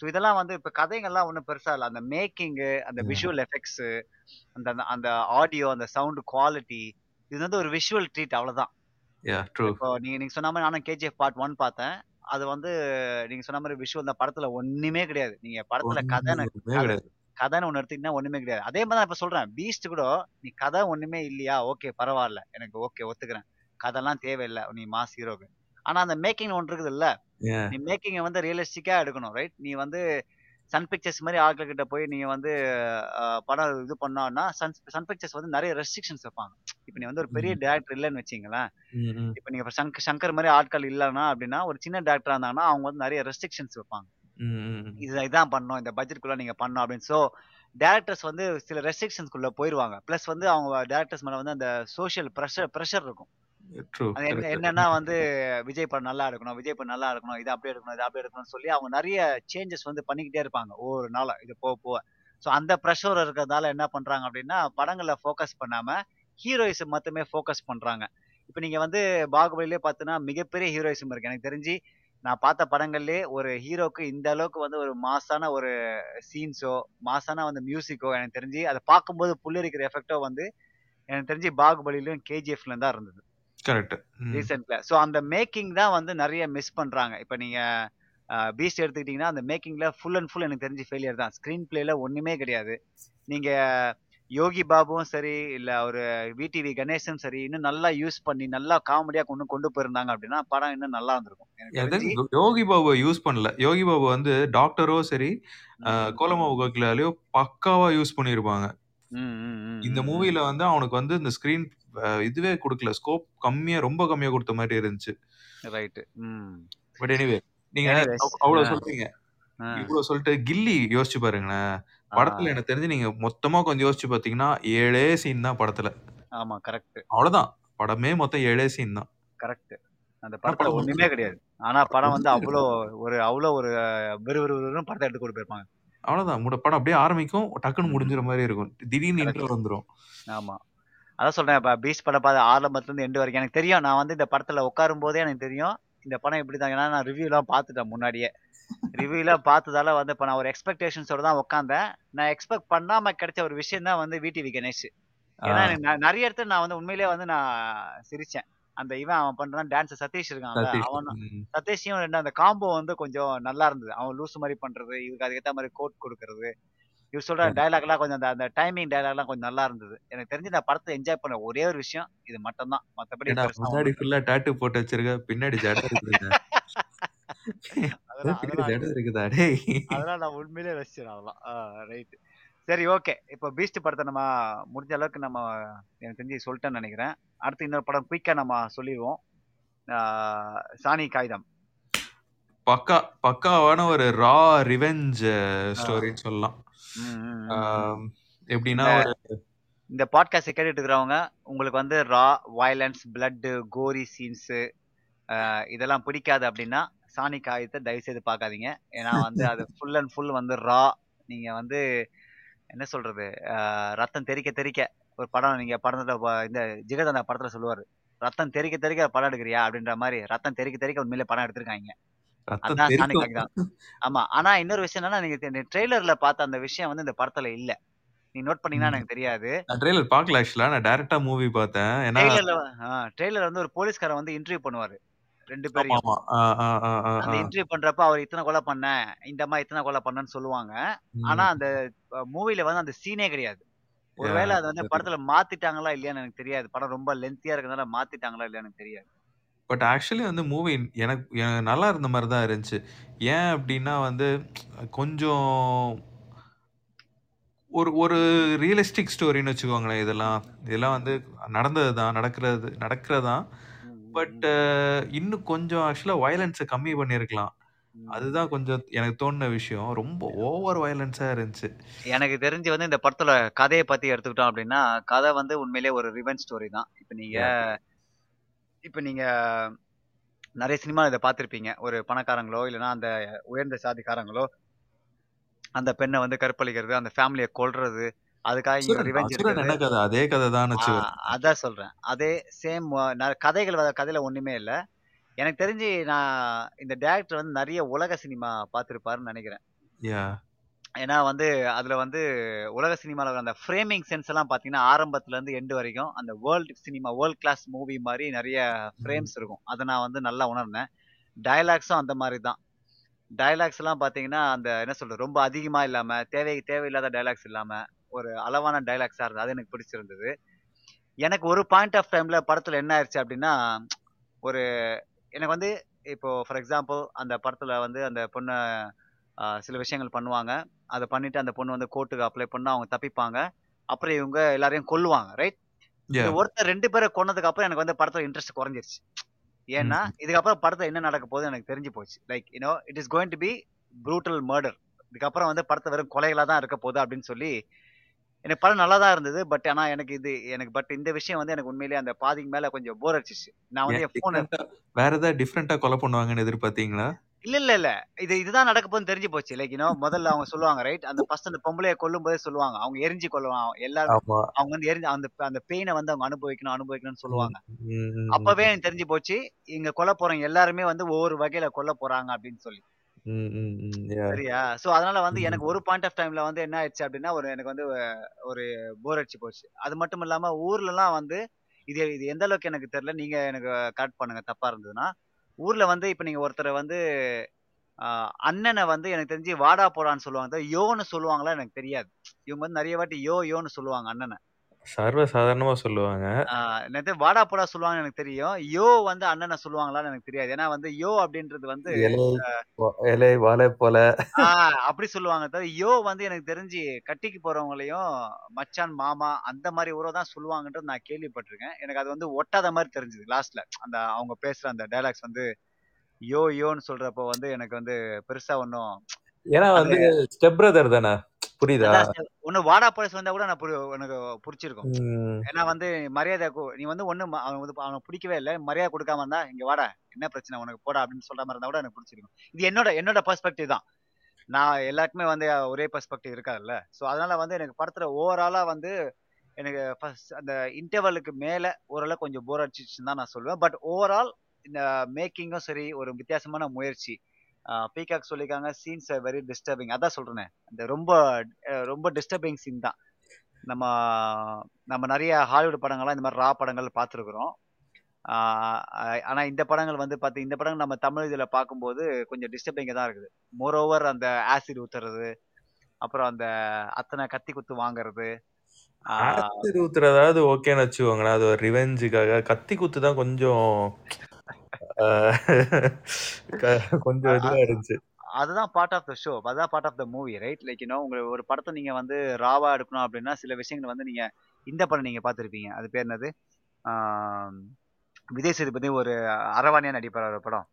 ஸோ இதெல்லாம் வந்து இப்ப கதைகள்லாம் ஒண்ணும் பெருசா இல்ல. அந்த மேக்கிங்கு, அந்த. விஷுவல் எஃபெக்ட்ஸ், அந்த அந்த ஆடியோ, அந்த சவுண்ட் குவாலிட்டி இது வந்து ஒரு விஷுவல் ட்ரீட் அவ்வளவுதான். Yeah true. இப்போ நீங்க நீங்க சொன்ன மாரி நானும் கேஜிஎஃப் பார்ட் 1 பார்த்தேன். அது வந்து நீங்க சொன்ன மாரி விஷுவல் தான் படத்துல ஒண்ணுமே கிடையாது. நீங்க படத்துல கதை. கதைன்னு ஒண்ணு எடுத்தீங்கன்னா ஒண்ணுமே கிடையாது. அதே மாரி தான் இப்ப சொல்றேன். பீஸ்ட் கூட நீ கதை ஒண்ணுமே இல்லையா? ஓகே பரவால்ல. எனக்கு ஓகே ஒத்துக்கிறேன். கதைலாம் தேவையில்ல. நீ மாஸ் ஹீரோக்கு. ஆனா அந்த மேக்கிங்னு ஒண்ணு இருக்குதுல்ல. யா. நீ மேக்கிங்க வந்து ரியலிஸ்டிக்கா எடுக்கணும். ரைட்? நீ வந்து சன் பிக்சர்ஸ் மாரி ஆட்கள் கிட்ட போய் நீங்க வந்து படம் இது பண்ணோம்னா, சன் சன் பிக்சர்ஸ் வந்து நெறைய ரெஸ்ட்ரிக்ஷன்ஸ் வைப்பாங்க. இப்ப நீ வந்து ஒரு பெரிய. டைரக்டர் இல்லன்னு ம். இப்ப நீங்க சங்க் சங்கர் மாரி ஆட்கள் இல்லன்னா அப்படின்னா, ஒரு சின்ன டைரக்டரா இருந்தாங்கன்னா, அவங்க வந்து நெறைய ரெஸ்ட்ரிக்ஷன்ஸ் வைப்பாங்க. இது இதான் பண்ணணும். இந்த பட்ஜெட்குள்ள நீங்க பண்ணணும் அப்படின்னு. சோ டைரக்டர்ஸ் வந்து சில ரெஸ்ட்ரிக்ஷன்ஸ்குள்ள போயிருவாங்க. பிளஸ் வந்து அவங்க டைரக்டர்ஸ் மேல வந்து அந்த சோசியல் பிரஷர் பிரஷர் இருக்கும். என்னன்னா வந்து விஜய் படம் நல்லா எடுக்கணும். விஜய் படம் நல்லா எடுக்கணும். இத அப்படியே எடுக்கணும். இத அப்படியே எடுக்கணும்னு சொல்லி அவங்க நெறைய சேஞ்சஸ் வந்து பண்ணிக்கிட்டே இருப்பாங்க. ஒவ்வொரு நாளா இது போக போக. சோ அந்த பிரஷர் இருக்கிறதால என்ன பண்றாங்க அப்படின்னா, படங்கள்ல ஃபோக்கஸ் பண்ணாம ஹீரோயிசம் மட்டுமே ஃபோக்கஸ் பண்றாங்க. இப்ப நீங்க வந்து பாகுபலியிலே பார்த்தீங்கன்னா, மிகப்பெரிய ஹீரோயிசம் இருக்கு. எனக்கு தெரிஞ்சு நான் பார்த்த படங்கள்லயே ஒரு ஹீரோக்கு இந்த அளவுக்கு வந்து ஒரு மாஸான ஒரு சீன்ஸோ, மாஸான வந்து மியூசிக்கோ எனக்கு தெரிஞ்சு அத பார்க்கும்போது புல்லரிக்கிற எஃபெக்ட்டோ வந்து எனக்கு தெரிஞ்சு பாகுபலிலயும், கேஜிஎஃப்லயும் தான் இருந்தது. கரெக்ட். ம். ரீசென்ட்ல. சோ அந்த மேக்கிங் தான் வந்து நெறைய மிஸ் பண்றாங்க. இப்ப நீங்க பீஸ்ட் எடுத்துக்கிட்டீங்கன்னா அந்த மேக்கிங்ல ஃபுல் அண்ட் ஃபுல் எனக்கு தெரிஞ்சு ஃபெயிலியர் தான் ஸ்க்ரீன் பிளேல ஒண்ணுமே கிடையாது நீங்க யோகி பாபுவும் சரி இல்ல ஒரு விடிவி கணேசனும் சரி இன்னும் நல்லா யூஸ் பண்ணி நல்லா காமெடியா கொண்டு கொண்டு போயிருந்தாங்க அப்படின்னா படம் இன்னும் நல்லா இருந்திருக்கும். யோகி பாபு யூஸ் பண்ணல. யோகி பாபு வந்து டாக்டரோ சரி கோலமாவு கோகிலாலையோ பக்காவா யூஸ் பண்ணியிருப்பாங்க. இந்த. மூவில வந்து அவனுக்கு வந்து இந்த ஸ்கிரீன் இதுவே கொடுக்கல. ஸ்கோப் கம்மியா ரொம்ப கம்மியா கொடுத்த மாதிரி இருந்துச்சு. ரைட்டு பட் எனிவே நீங்க அவ்வளவு. சொல்றீங்க. இவ்வளவு சொல்லிட்டு கில்லி யோசிச்சு பாருங்களேன். படத்துல எனக்கு தெரிஞ்சு நீங்க மொத்தமா கொஞ்சம் யோசிச்சு பாத்தீங்கன்னா ஏழே சீன் தான் படத்துல. ஆமா கரெக்ட் அவ்வளவுதான். படமே மொத்தம் ஏழே சீன் தான். கரெக்ட் அந்த படத்துல ஒண்ணுமே கிடையாது. ஆனா படம் வந்து அவ்வளோ ஒரு அவ்வளோ ஒரு விறுவிறுன்னு படத்தை எடுத்து கொண்டு போயிருப்பாங்க. அவ்வளவுதான். முட படம் அப்படியே ஆரம்பிக்கும் டக்குன்னு முடிஞ்சிற மாதிரி இருக்கும். திடீர்னு இன்டர் வந்துரும். ஆமா. அதான் சொல்றேன் இப்ப பீச் படம் பார்த்து ஆரம்பத்துல இருந்து எண்டு வரைக்கும். எனக்கு தெரியும் நான் வந்து இந்த படத்துல உட்காரும் போதே எனக்கு தெரியும் இந்த படம் இப்படிதான். ஏன்னா நான் ரிவ்யூ எல்லாம் பார்த்துட்டேன் முன்னாடியே. ரிவ்யூ எல்லாம் பார்த்ததால வந்து இப்ப நான் ஒரு எக்ஸ்பெக்டேஷன்ஸோட தான் உட்காந்தேன் நான் எக்ஸ்பெக்ட் பண்ணாம கிடைச்ச ஒரு விஷயம் தான் வந்து விடிவி கணேஷ். ஏன்னா எனக்கு நிறைய இடத்துல நான் வந்து உண்மையிலேயே வந்து நான் சிரிச்சேன். அந்த இவன் அவன் பண்றான் டான்ஸ் சதீஷ் இருக்கான்ல சதீஷ். அவன். சதீஷையும் ரெண்டு அந்த காம்போ வந்து கொஞ்சம் நல்லா இருந்தது. அவன் லூஸ் மாதிரி பண்றது இவருக்கு அதுக்கேற்ற மாதிரி கோட் கொடுக்கறது. இவர் சொல்ற டைலாக் எல்லாம் கொஞ்சம் அந்த அந்த டைமிங் டைலாக் எல்லாம் கொஞ்சம் நல்லா இருந்தது. எனக்கு தெரிஞ்சு நான் படத்தை என்ஜாய் பண்ண ஒரே ஒரு விஷயம் இது மட்டும் தான் மத்தபடி முன்னாடி ஃபுல்லா டாட்டு போட்டு வச்சிருக்க பின்னாடி அதெல்லாம் நான் உண்மையிலே ரசிச்சேன் அதெல்லாம் ரைட் சரி ஓகே இப்போ பீஸ்ட் படத்தை நம்ம முடிஞ்ச அளவுக்கு நம்ம எனக்கு தெரிஞ்சு சொல்லிட்டேன்னு நினைக்கிறேன். அடுத்து இன்னொரு படம் குயிக்கா நம்ம சொல்லிடுவோம். சாணி காகிதம். பக்கா பக்காவான ஒரு ரா ரிவெஞ்ச் ஸ்டோரின்னு சொல்லலாம். எப்படின்னா இந்த பாட்காஸ்ட் கேட்டுட்டு இருக்கிறவங்க உங்களுக்கு வந்து raw violence blood gory scenes இதெல்லாம் பிடிக்காது அப்படின்னா சாணி காயத்தை தயவு செய்து பார்க்காதீங்க. ஏன்னா வந்து அது ஃபுல் அண்ட் ஃபுல் வந்து ரா நீங்க வந்து என்ன சொல்றது ரத்தம் தெறிக்க தெறிக்க ஒரு படம் நீங்க படத்துல இந்த ஜிகதண்டா படத்துல சொல்லுவாரு ரத்தம் தெறிக்க தெறிக்க படம் எடுக்கிறியா? அப்படின்ற மாதிரி ரத்தம் தெறிக்க தெறிக்க உண்மையிலே படம் எடுத்திருக்காங்க. அதான் சாணி தெரிக்கும் காகிதம் ஆமா. ஆனா இன்னொரு விஷயம் என்னன்னா நீங்க ட்ரெய்லர்ல பார்த்த அந்த விஷயம் வந்து இந்த படத்துல இல்ல. நீ நோட் பண்ணீங்கன்னா. எனக்கு தெரியாது. நான் ட்ரெய்லர் பார்க்கல ஆக்சுவலா. நான் டைரக்டா மூவி பார்த்தேன். ஏன்னா ட்ரெய்லர்ல ட்ரெய்லர் வந்து ஒரு போலீஸ்காரன் வந்து இன்டர்வியூ பண்ணுவாரு. ரெண்டு ஆ, அந்த. இன்டர்வியூ பண்றப்ப அவர் இத்தனை கொலை பண்ணேன் இந்த மாதிரி இத்தனை கொலை பண்ணேன்னு சொல்லுவாங்க. ஆனா. அந்த மூவில வந்து அந்த சீனே கிடையாது. ஒருவேளை அது வந்து படத்துல மாத்திட்டாங்களா இல்லையான்னு எனக்கு தெரியாது. படம் ரொம்ப லென்த்தியா இருக்கிறதுனால மாத்திட்டாங்களா இல்லையான்னு எனக்கு தெரியாது. பட் ஆக்சுவலி வந்து மூவி எனக்கு நல்லா இருந்த மாதிரி தான் இருந்துச்சு. ஏன் அப்படின்னா வந்து கொஞ்சம் ஒரு ஒரு ரியலிஸ்டிக் ஸ்டோரின்னு வச்சுக்கோங்களேன் இதெல்லாம். இதெல்லாம் வந்து நடந்தது தான் நடக்கிறது நடக்கிறதான். பட் இன்னும் கொஞ்சம் ஆக்சுவலாக வயலன்ஸை கம்மி பண்ணியிருக்கலாம். அதுதான் கொஞ்சம் எனக்கு தோணுன விஷயம். ரொம்ப ஓவர் வயலன்ஸாக இருந்துச்சு. எனக்கு தெரிஞ்சு வந்து இந்த படத்துல கதையை பத்தி எடுத்துக்கிட்டோம் அப்படின்னா கதை வந்து உண்மையிலேயே ஒரு ரிவெஞ்ச் ஸ்டோரி தான். இப்ப நீங்க Yeah. இப்ப நீங்க நிறைய சினிமா இதை பார்த்திருப்பீங்க. ஒரு பணக்காரங்களோ இல்லைன்னா அந்த உயர்ந்த சாதிக்காரங்களோ அந்த பெண்ணை வந்து கற்பழிக்கிறது அந்த ஃபேமிலியை கொல்றது அதுக்காக ரிவெஞ்ச் என்ன கதை? அதே கதை தான் அதான் சொல்றேன். அதே சேம் கதைகள் வ- கதையில ஒண்ணுமே இல்ல. எனக்கு தெரிஞ்சு நான் இந்த டேரக்டர் வந்து நிறைய உலக சினிமா பார்த்திருப்பாருன்னு நினைக்கிறேன். ஏன்னா வந்து அதுல வந்து உலக சினிமால அந்த ஃப்ரேமிங் சென்ஸ் எல்லாம் பாத்தீங்கன்னா ஆரம்பத்துல இருந்து எண்டு வரைக்கும் அந்த world cinema world class movie மாதிரி நிறைய ஃப்ரேம்ஸ் இருக்கும். அதை நான் வந்து நல்லா உணர்ந்தேன். டயலாக்ஸும் அந்த மாதிரி தான். டயலாக்ஸ் எல்லாம் பாத்தீங்கன்னா அந்த என்ன சொல்றது ரொம்ப அதிகமா இல்லாம தேவை தேவையில்லாத டயலாக்ஸ் இல்லாம ஒரு அளவான டயலாக்ஸா இருந்தது. அது எனக்கு பிடிச்சிருந்தது. எனக்கு ஒரு பாயிண்ட் ஆஃப் டைம்ல படத்துல என்ன ஆயிடுச்சு அப்படின்னா ஒரு எனக்கு வந்து இப்போ ஃபார் எக்ஸாம்பிள் அந்த படத்துல வந்து அந்த பொண்ணை சில விஷயங்கள் பண்ணுவாங்க. அதை பண்ணிட்டு அந்த பொண்ணு வந்து கோர்ட்டுக்கு அப்ளை பண்ணா அவங்க தப்பிப்பாங்க. அப்புறம் இவங்க எல்லாரையும் கொல்லுவாங்க ரைட் ஒருத்தர் ரெண்டு பேரை கொன்னதுக்கு அப்புறம் எனக்கு வந்து படத்துல இன்ட்ரெஸ்ட் குறைஞ்சிருச்சு. ஏன்னா இதுக்கப்புறம் படத்துல என்ன நடக்க போகுது எனக்கு தெரிஞ்சு போச்சு. Like you know it is going to be brutal murder இதுக்கப்புறம் வந்து படத்தை வெறும் கொலைகளா தான் இருக்க போகுது அப்படின்னு சொல்லி எனக்கு படம் நல்லா தான் இருந்தது பட் ஆனா எனக்கு இது எனக்கு பட் இந்த விஷயம் வந்து எனக்கு உண்மையிலேயே அந்த பாதிக்கு மேல கொஞ்சம் போர் அடிச்சிச்சு. நான் வந்து என் போன் வேற ஏதாவது டிஃப்ரெண்டா கொலை பண்ணுவாங்கன்னு எதிர்பார்த்தீங்களா? இல்ல இல்ல இல்ல. இது இதுதான் நடக்க போகுதுன்னு தெரிஞ்சு போச்சு. லைக் யூனோ முதல்ல அவங்க சொல்லுவாங்க ரைட் அந்த ஃபர்ஸ்ட் அந்த பொம்பளைய கொல்லும் போதே சொல்லுவாங்க. அவங்க எரிஞ்சு கொல்லுவாங்க. எல்லாரும் அவங்க வந்து எரிஞ்சு அந்த அந்த பெயினை வந்து அவங்க அனுபவிக்கணும் அனுபவிக்கணும்னு சொல்லுவாங்க. அப்பவே எனக்கு தெரிஞ்சு போச்சு இங்க கொல்ல போறவங்க எல்லாருமே வந்து ஒவ்வொரு வகையில கொல்ல போறாங்க அப்படின்னு சொல்லி. ம், ம், ம், yeah. சரியா சோ அதனால வந்து ம். எனக்கு ஒரு பாயிண்ட் ஆஃப் டைம்ல வந்து என்ன ஆயிடுச்சு அப்படின்னா ஒரு எனக்கு வந்து அஹ், ஒரு போர் அடிச்சு போச்சு அது மட்டும் இல்லாம ஊர்ல எல்லாம் வந்து இது இது எந்த அளவுக்கு எனக்கு தெரியல நீங்க எனக்கு கரெக்ட் பண்ணுங்க தப்பா இருந்ததுன்னா ஊர்ல வந்து இப்ப நீங்க ஒருத்தரை வந்து அண்ணன வந்து எனக்கு தெரிஞ்சு வாடா போடான்னு சொல்லுவாங்க. தவிர யோன்னு சொல்லுவாங்களா எனக்கு தெரியாது. இவங்க வந்து நெறைய வாட்டி யோ, யோன்னு சொல்லுவாங்க அண்ணன. சர்வ சாதாரணமா சொல்லுவாங்க. ஆ என்னது வாடா போடா சொல்லுவாங்கன்னு எனக்கு தெரியும். யோ வந்து அண்ணன சொல்லுவாங்களான்னு எனக்கு தெரியாது. ஏன்னா வந்து யோ அப்படின்றது வந்து எலை வ எலை போல. ஆ அப்படி சொல்லுவாங்க. தவிர யோ வந்து எனக்கு தெரிஞ்சு கட்டிக்க போறவங்களையும் மச்சான், மாமா அந்த மாரி உறவு தான் சொல்லுவாங்கன்றது நான் கேள்விப்பட்டுருக்கேன். எனக்கு அது வந்து ஒட்டாத மாரி தெரிஞ்சது லாஸ்ட்ல. அந்த அவங்க பேசுற அந்த டயலாக்ஸ் வந்து யோ, யோன்னு சொல்றப்போ வந்து எனக்கு வந்து பெருசா ஒண்ணும் ஏன்னா வந்து ஸ்டெப் பிரதர் தானே. புரியுதா? ஒண்ணு வாடா போடா வந்தா கூட நான் எனக்கு புடிச்சிருக்கும். ஏன்னா வந்து மரியாதை நீ வந்து ஒண்ணு ம அவன் அவனுக்கு பிடிக்கவே இல்ல. மரியாதை குடுக்காம இருந்தா, "இங்க வாடா, என்ன பிரச்சனை உனக்கு போடா" அப்படின்னு சொல்ற மாரி இருந்தா கூட எனக்கு புடிச்சிருக்கும். இது என்னோட என்னோட பெர்ஸ்பெக்டிவ் தான். நான் எல்லாருக்குமே வந்து ஒரே பெர்ஸ்பெக்டிவ் இருக்காதுல்ல. ஸோ அதனால வந்து எனக்கு படத்துல ஓவராலா வந்து எனக்கு ஃபர்ஸ்ட் அந்த இன்டர்வலுக்கு மேல ஓரளவு கொஞ்சம் போர் அடிச்சுச்சுன்னு தான் நான் சொல்லுவேன். பட் ஓவரால் இந்த மேக்கிங்கும் சரி, ஒரு வித்தியாசமான முயற்சி. பீகாக் சொல்லியிருக்காங்க, சீன்ஸ் ஆர் வெரி டிஸ்டர்பிங். அதான் சொல்றேனே. இந்த ரொம்ப ரொம்ப டிஸ்டர்பிங் சீன் தான். நம்ம நம்ம நிறைய ஹாலிவுட் படங்கள்லாம் இந்த மாதிரி ரா படங்கள் பார்த்துருக்குறோம். ஆனால் இந்த படங்கள் வந்து பார்த்து இந்த படங்கள் நம்ம தமிழ் இதில் பார்க்கும்போது கொஞ்சம் டிஸ்டர்பிங்காக தான் இருக்குது. மோர் ஓவர் அந்த ஆசிட் ஊத்துறது, அப்புறம் அந்த அத்தனை கத்தி குத்து வாங்குறது. ஆசிட் ஊத்துறதாவது ஓகேன்னு வச்சுக்கோங்களேன். அது ஒரு ரிவெஞ்சுக்காக. கத்தி குத்து தான் கொஞ்சம் கொஞ்சம் இதுவா இருந்துச்சு. அதுதான் பார்ட் ஆஃப் த ஷோ. அதான் part of the movie right? Like you know உங்க ஒரு படத்த நீங்க வந்து ராவா எடுக்கணும் அப்டின்னா, சில விஷயங்கள் வந்து நீங்க இந்த படம் நீங்க பார்த்திருப்பீங்க. அது பேர் என்னது? விஜய் சேதுபதி ஒரு அரவாணியா நடிப்பாரு ஒரு படம்.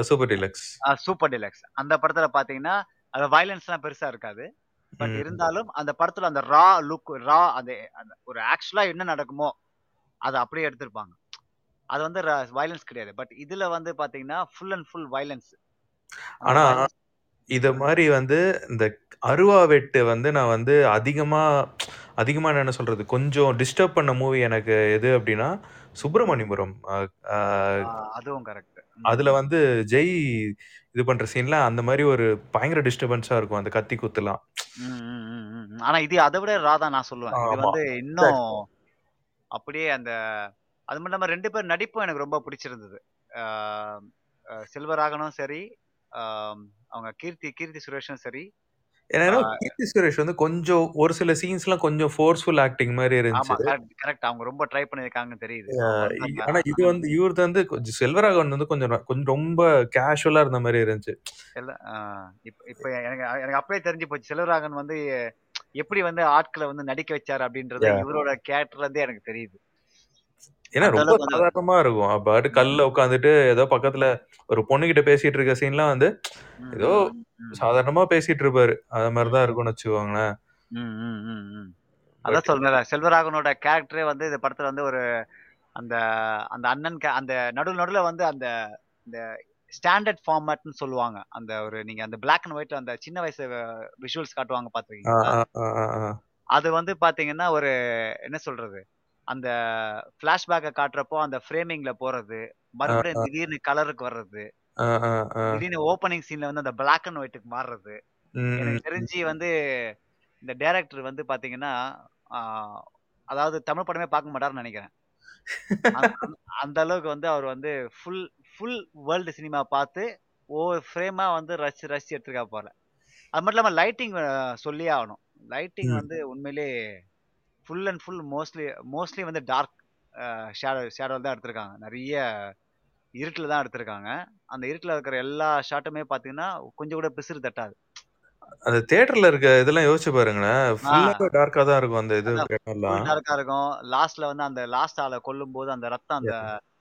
Super deluxe. Super deluxe. அந்த படத்துல பார்த்தீங்கன்னா, அதுல வயலன்ஸ்லாம் பெருசா இருக்காது. பட். இருந்தாலும் அந்த படத்துல அந்த ரா லுக் ரா அந்த ஒரு ஆக்சுவலா என்ன நடக்குமோ, அத அப்படியே எடுத்திருப்பாங்க. அது வந்து வயலன்ஸ் கிடையாது. பட் இதுல வந்து பார்த்தீங்கன்னா, ஃபுல் அண்ட் ஃபுல் வயலன்ஸ். ஆனா, இத ம். மாரி வந்து இந்த அருவா வெட்டு வந்து நான் வந்து அதிகமா அதிகமா என்ன சொல்றது, கொஞ்சம் டிஸ்டர்ப் பண்ண மூவி எனக்கு எது அப்டின்னா, சுப்ரமணியபுரம். அ அ ஆ அதுவும் கரெக்ட். அதுல. வந்து ஜெய் இது பண்ற சீன்லாம் அந்த மாரி ஒரு பயங்கர டிஸ்டர்பன்ஸா இருக்கும். அந்த கத்தி குத்துலாம். ஆனா இது அத விட ரா தான் நான் சொல்லுவேன். இது. வந்து இன்னும். அப்படியே அந்த அது மட்டும் இல்லாம 2 பேர் நடிப்பும் எனக்கு ரொம்ப பிடிச்சிருந்தது. செல்வராகவனும் சரி, அவங்க கீர்த்தி கீர்த்தி சுரேஷும் சரி. ஏன்னா கீர்த்தி சுரேஷ் வந்து கொஞ்சம் ஒரு சில சீன்ஸ்லாம் கொஞ்சம் ஃபோர்ஸ்ஃபுல் ஆக்டிங் ஆமா. இருந்துச்சு. கரெக்ட். அவங்க ரொம்ப ட்ரை பண்ணியிருக்காங்கன்னு தெரியுது. ஆனா இது வந்து இவரது வந்து கொஞ்சம் செல்வராகவன் வந்து கொஞ்சம் கொஞ்சம் ரொம்ப கேஷுவலா இருந்த மாரி இருந்துச்சு. இப்ப எனக்கு எனக்கு அப்பவே தெரிஞ்சு போச்சு. செல்வராகவன் வந்து எப்படி வந்து ஆட்கள வந்து நடிக்க வச்சாரு அப்படின்றது! இவரோட கேரக்டர்ல இருந்தே எனக்கு தெரியுது. ஏன்னா ரொம்ப சாதாரணமா இருக்கும். அவ பாட்டுக்கு ம். கல்லுல உட்காந்துட்டு ஏதோ பக்கத்துல ஒரு பொண்ணுகிட்ட பேசிட்டு இருக்க சீன்லாம் வந்து ம், ஏதோ ம், ம், ம். சாதாரணமா பேசிட்டு இருப்பாரு. அது மாரி தான் ம். இருக்கும்னு வச்சுக்கோங்களேன். ம், ம், ம், ம். பட் அதான் சொல்றேன்ல. செல்வராகவனோட கேரக்டரே வந்து இந்த படத்துல வந்து ஒரு அந்த அந்த அண்ணன் அந்த நடுவுல நடுவுல வந்து அந்த இந்த ஸ்டாண்டர்ட் ஃபார்மேட்ன்னு சொல்லுவாங்க. அந்த ஒரு நீங்க அந்த பிளாக் அண்ட் ஒயிட்ல அந்த சின்ன வயசு விஷுவல்ஸ் காட்டுவாங்க ஆ, பார்த்துருக்கீங்களா? ஆ, ஆ, ஆ, ஆ. அது வந்து பார்த்தீங்கன்னா, ஒரு என்ன சொல்றது? அந்த ஃபிளாஷ்பேக்க காட்டுறப்போ அந்த ஃப்ரேமிங்ல போறது, மறுபடியும் திடீர்னு கலருக்கு வர்றது. திடீர்னு ஓப்பனிங் சீன்ல வந்து அந்த பிளாக் அண்ட் ஒயிட்க்கு மாறுறது. எனக்கு. தெரிஞ்சு வந்து இந்த டைரக்டர் வந்து பார்த்தீங்கன்னா, ஆ அதாவது தமிழ் படமே பார்க்க மாட்டாருன்னு நெனைக்கிறேன். அந் அந் அந்த அளவுக்கு வந்து அவர் வந்து ஃபுல் ஃபுல் வேர்ல்டு சினிமா பார்த்து, ஒவ்வொரு ஃப்ரேமா வந்து ரசிச்சு, ரசிச்சு எடுத்திருக்காரு போல. அது மட்டும் இல்லாம லைட்டிங் சொல்லியே ஆகணும். லைட்டிங். வந்து உண்மையிலேயே full and full mostly mostly வந்து டார்க் ஷேடோ ஷேடோல தான் எடுத்திருக்காங்க. நெறைய இருட்டுல தான் எடுத்திருக்காங்க. அந்த இருட்டுல இருக்கிற எல்லா ஷாட்டுமே பார்த்தீங்கன்னா, கொஞ்சம் கூட பிசிறு தட்டாது. அந்த தியேட்டர்ல இருக்க இதெல்லாம் யோசிச்சு பாருங்களேன். டார்க்கா தான் இருக்கும் அந்த இது. டார்க்கா இருக்கும். லாஸ்ட்ல வந்து அந்த லாஸ்ட் ஆள கொல்லும்போது அந்த ரத்தம் அந்த!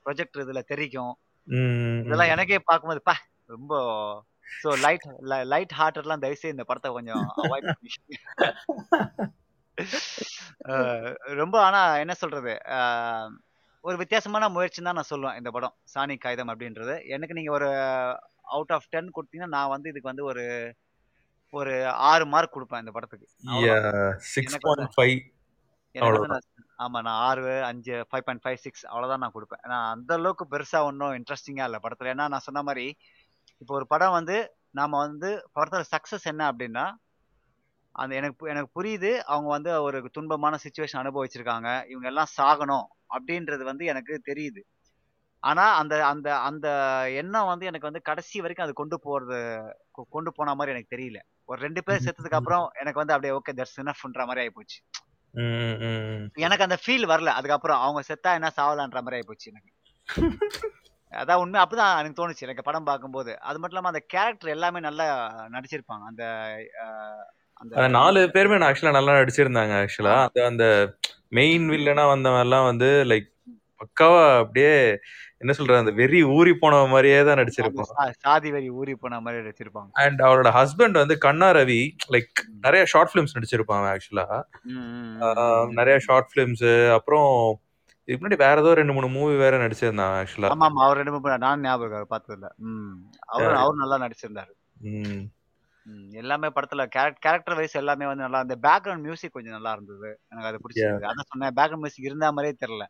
ப்ரொஜெக்டர் இதுல தெறிக்கும். ம், ம், இதெல்லாம். எனக்கே பார்க்கும்போது, ப்பா! ரொம்ப ஸோ லைட் லைட் ஹார்ட்டட்லாம் தயவுசெய்து இந்த படத்த கொஞ்சம் அவாய்ட் பண்ணி ரொம்ப ஆனா என்ன சொல்றது? ஒரு வித்தியாசமான முயற்சின்னு தான் நான் சொல்லுவேன் இந்த படம். சாணி காகிதம் அப்படின்றது. எனக்கு நீங்க ஒரு அவுட் ஆஃப் 10 குடுத்தீங்கன்னா, நான் வந்து இதுக்கு வந்து ஒரு ஒரு 6 மார்க் குடுப்பேன் இந்த படத்துக்கு. அவ்வளோதான். யாஹ்! எனக்கு வந்து 6.5 எனக்கு வந்து அவ்வளோதான். நான் ஆமா நான் 6, 5, 5.5, 6 அவ்வளோதான் நான் குடுப்பேன். ஏன்னா அந்த அளவுக்கு பெருசா ஒண்ணும் இன்ட்ரஸ்டிங்கா இல்ல படத்துல. ஏன்னா நான் சொன்ன மாரி, இப்போ ஒரு படம் வந்து நாம வந்து படத்தோட சக்சஸ் என்ன அப்படின்னா, அந்த எனக்கு எனக்கு புரியுது. அவங்க வந்து ஒரு துன்பமான சிச்சுவேஷன் அனுபவிச்சிருக்காங்க. இவங்க எல்லாம் சாகணும் அப்படின்றது வந்து எனக்கு தெரியுது. ஆனா அந்த அந்த அந்த எண்ணம் வந்து எனக்கு வந்து கடைசி வரைக்கும் அது கொண்டு போறது கொண்டு போன மாதிரி எனக்கு தெரியல. ஒரு ரெண்டு பேர் செத்ததுக்கு அப்புறம் எனக்கு வந்து அப்படியே ஓகே தட்ஸ் இனஃப்ன்ற மாதிரி ஆயிப்போச்சு. எனக்கு அந்த ஃபீல் வரல. அதுக்கப்புறம் அவங்க செத்தா என்ன சாவலான்ற மாதிரி ஆயிப்போச்சு எனக்கு. அதான் உண்மை. அப்பதான் எனக்கு தோணுச்சு. எனக்கு படம் பார்க்கும்போது. அது மட்டும் இல்லாம அந்த கேரக்டர் எல்லாமே நல்லா நடிச்சிருப்பாங்க. அந்த நாலு பேருமே நான் ஆக்சுவலா நல்லா நடிச்சிருந்தாங்க ஆக்சுவலா. அந்த அந்த மெயின் வில்லனா வந்தவன் வந்து லைக் பக்காவா அப்படியே என்ன சொல்றது அந்த வெறி ஊறி போன மாதிரியே தான் நடிச்சிருப்பான். சாதி வரி ஊறி போன மாதிரி நடிச்சிருப்பாங்க. அண்ட் அவரோட ஹஸ்பண்ட் வந்து கண்ணா ரவி லைக் நிறைய ஷார்ட் ஃபிலிம்ஸ் நடிச்சிருப்பான் ஆக்சுவலா. நிறைய ஷார்ட் ஃபிலிம்ஸ் அப்புறம் இதுக்கு முன்னாடி வேற ஏதோ ரெண்டு மூணு மூவி வேற நடிச்சிருந்தான் ஆக்சுவலா ஆமா ஆமா அவர் ரெண்டு மூணு நான் ஞாபகம் இருக்கு, அவர் அவரும் நல்லா நடிச்சிருந்தாரு. எல்லாமே படத்துல கேரக்டர் வைஸ் எல்லாமே வந்து நல்லா அந்த பேக்ரவுண்ட் மியூசிக் கொஞ்சம் நல்லா இருந்தது. எனக்கு அது பிடிச்சிருந்தது. அதான் சொன்னேன் பேக்ரவுண்ட் மியூசிக் இருந்த மாதிரியே தெரியல.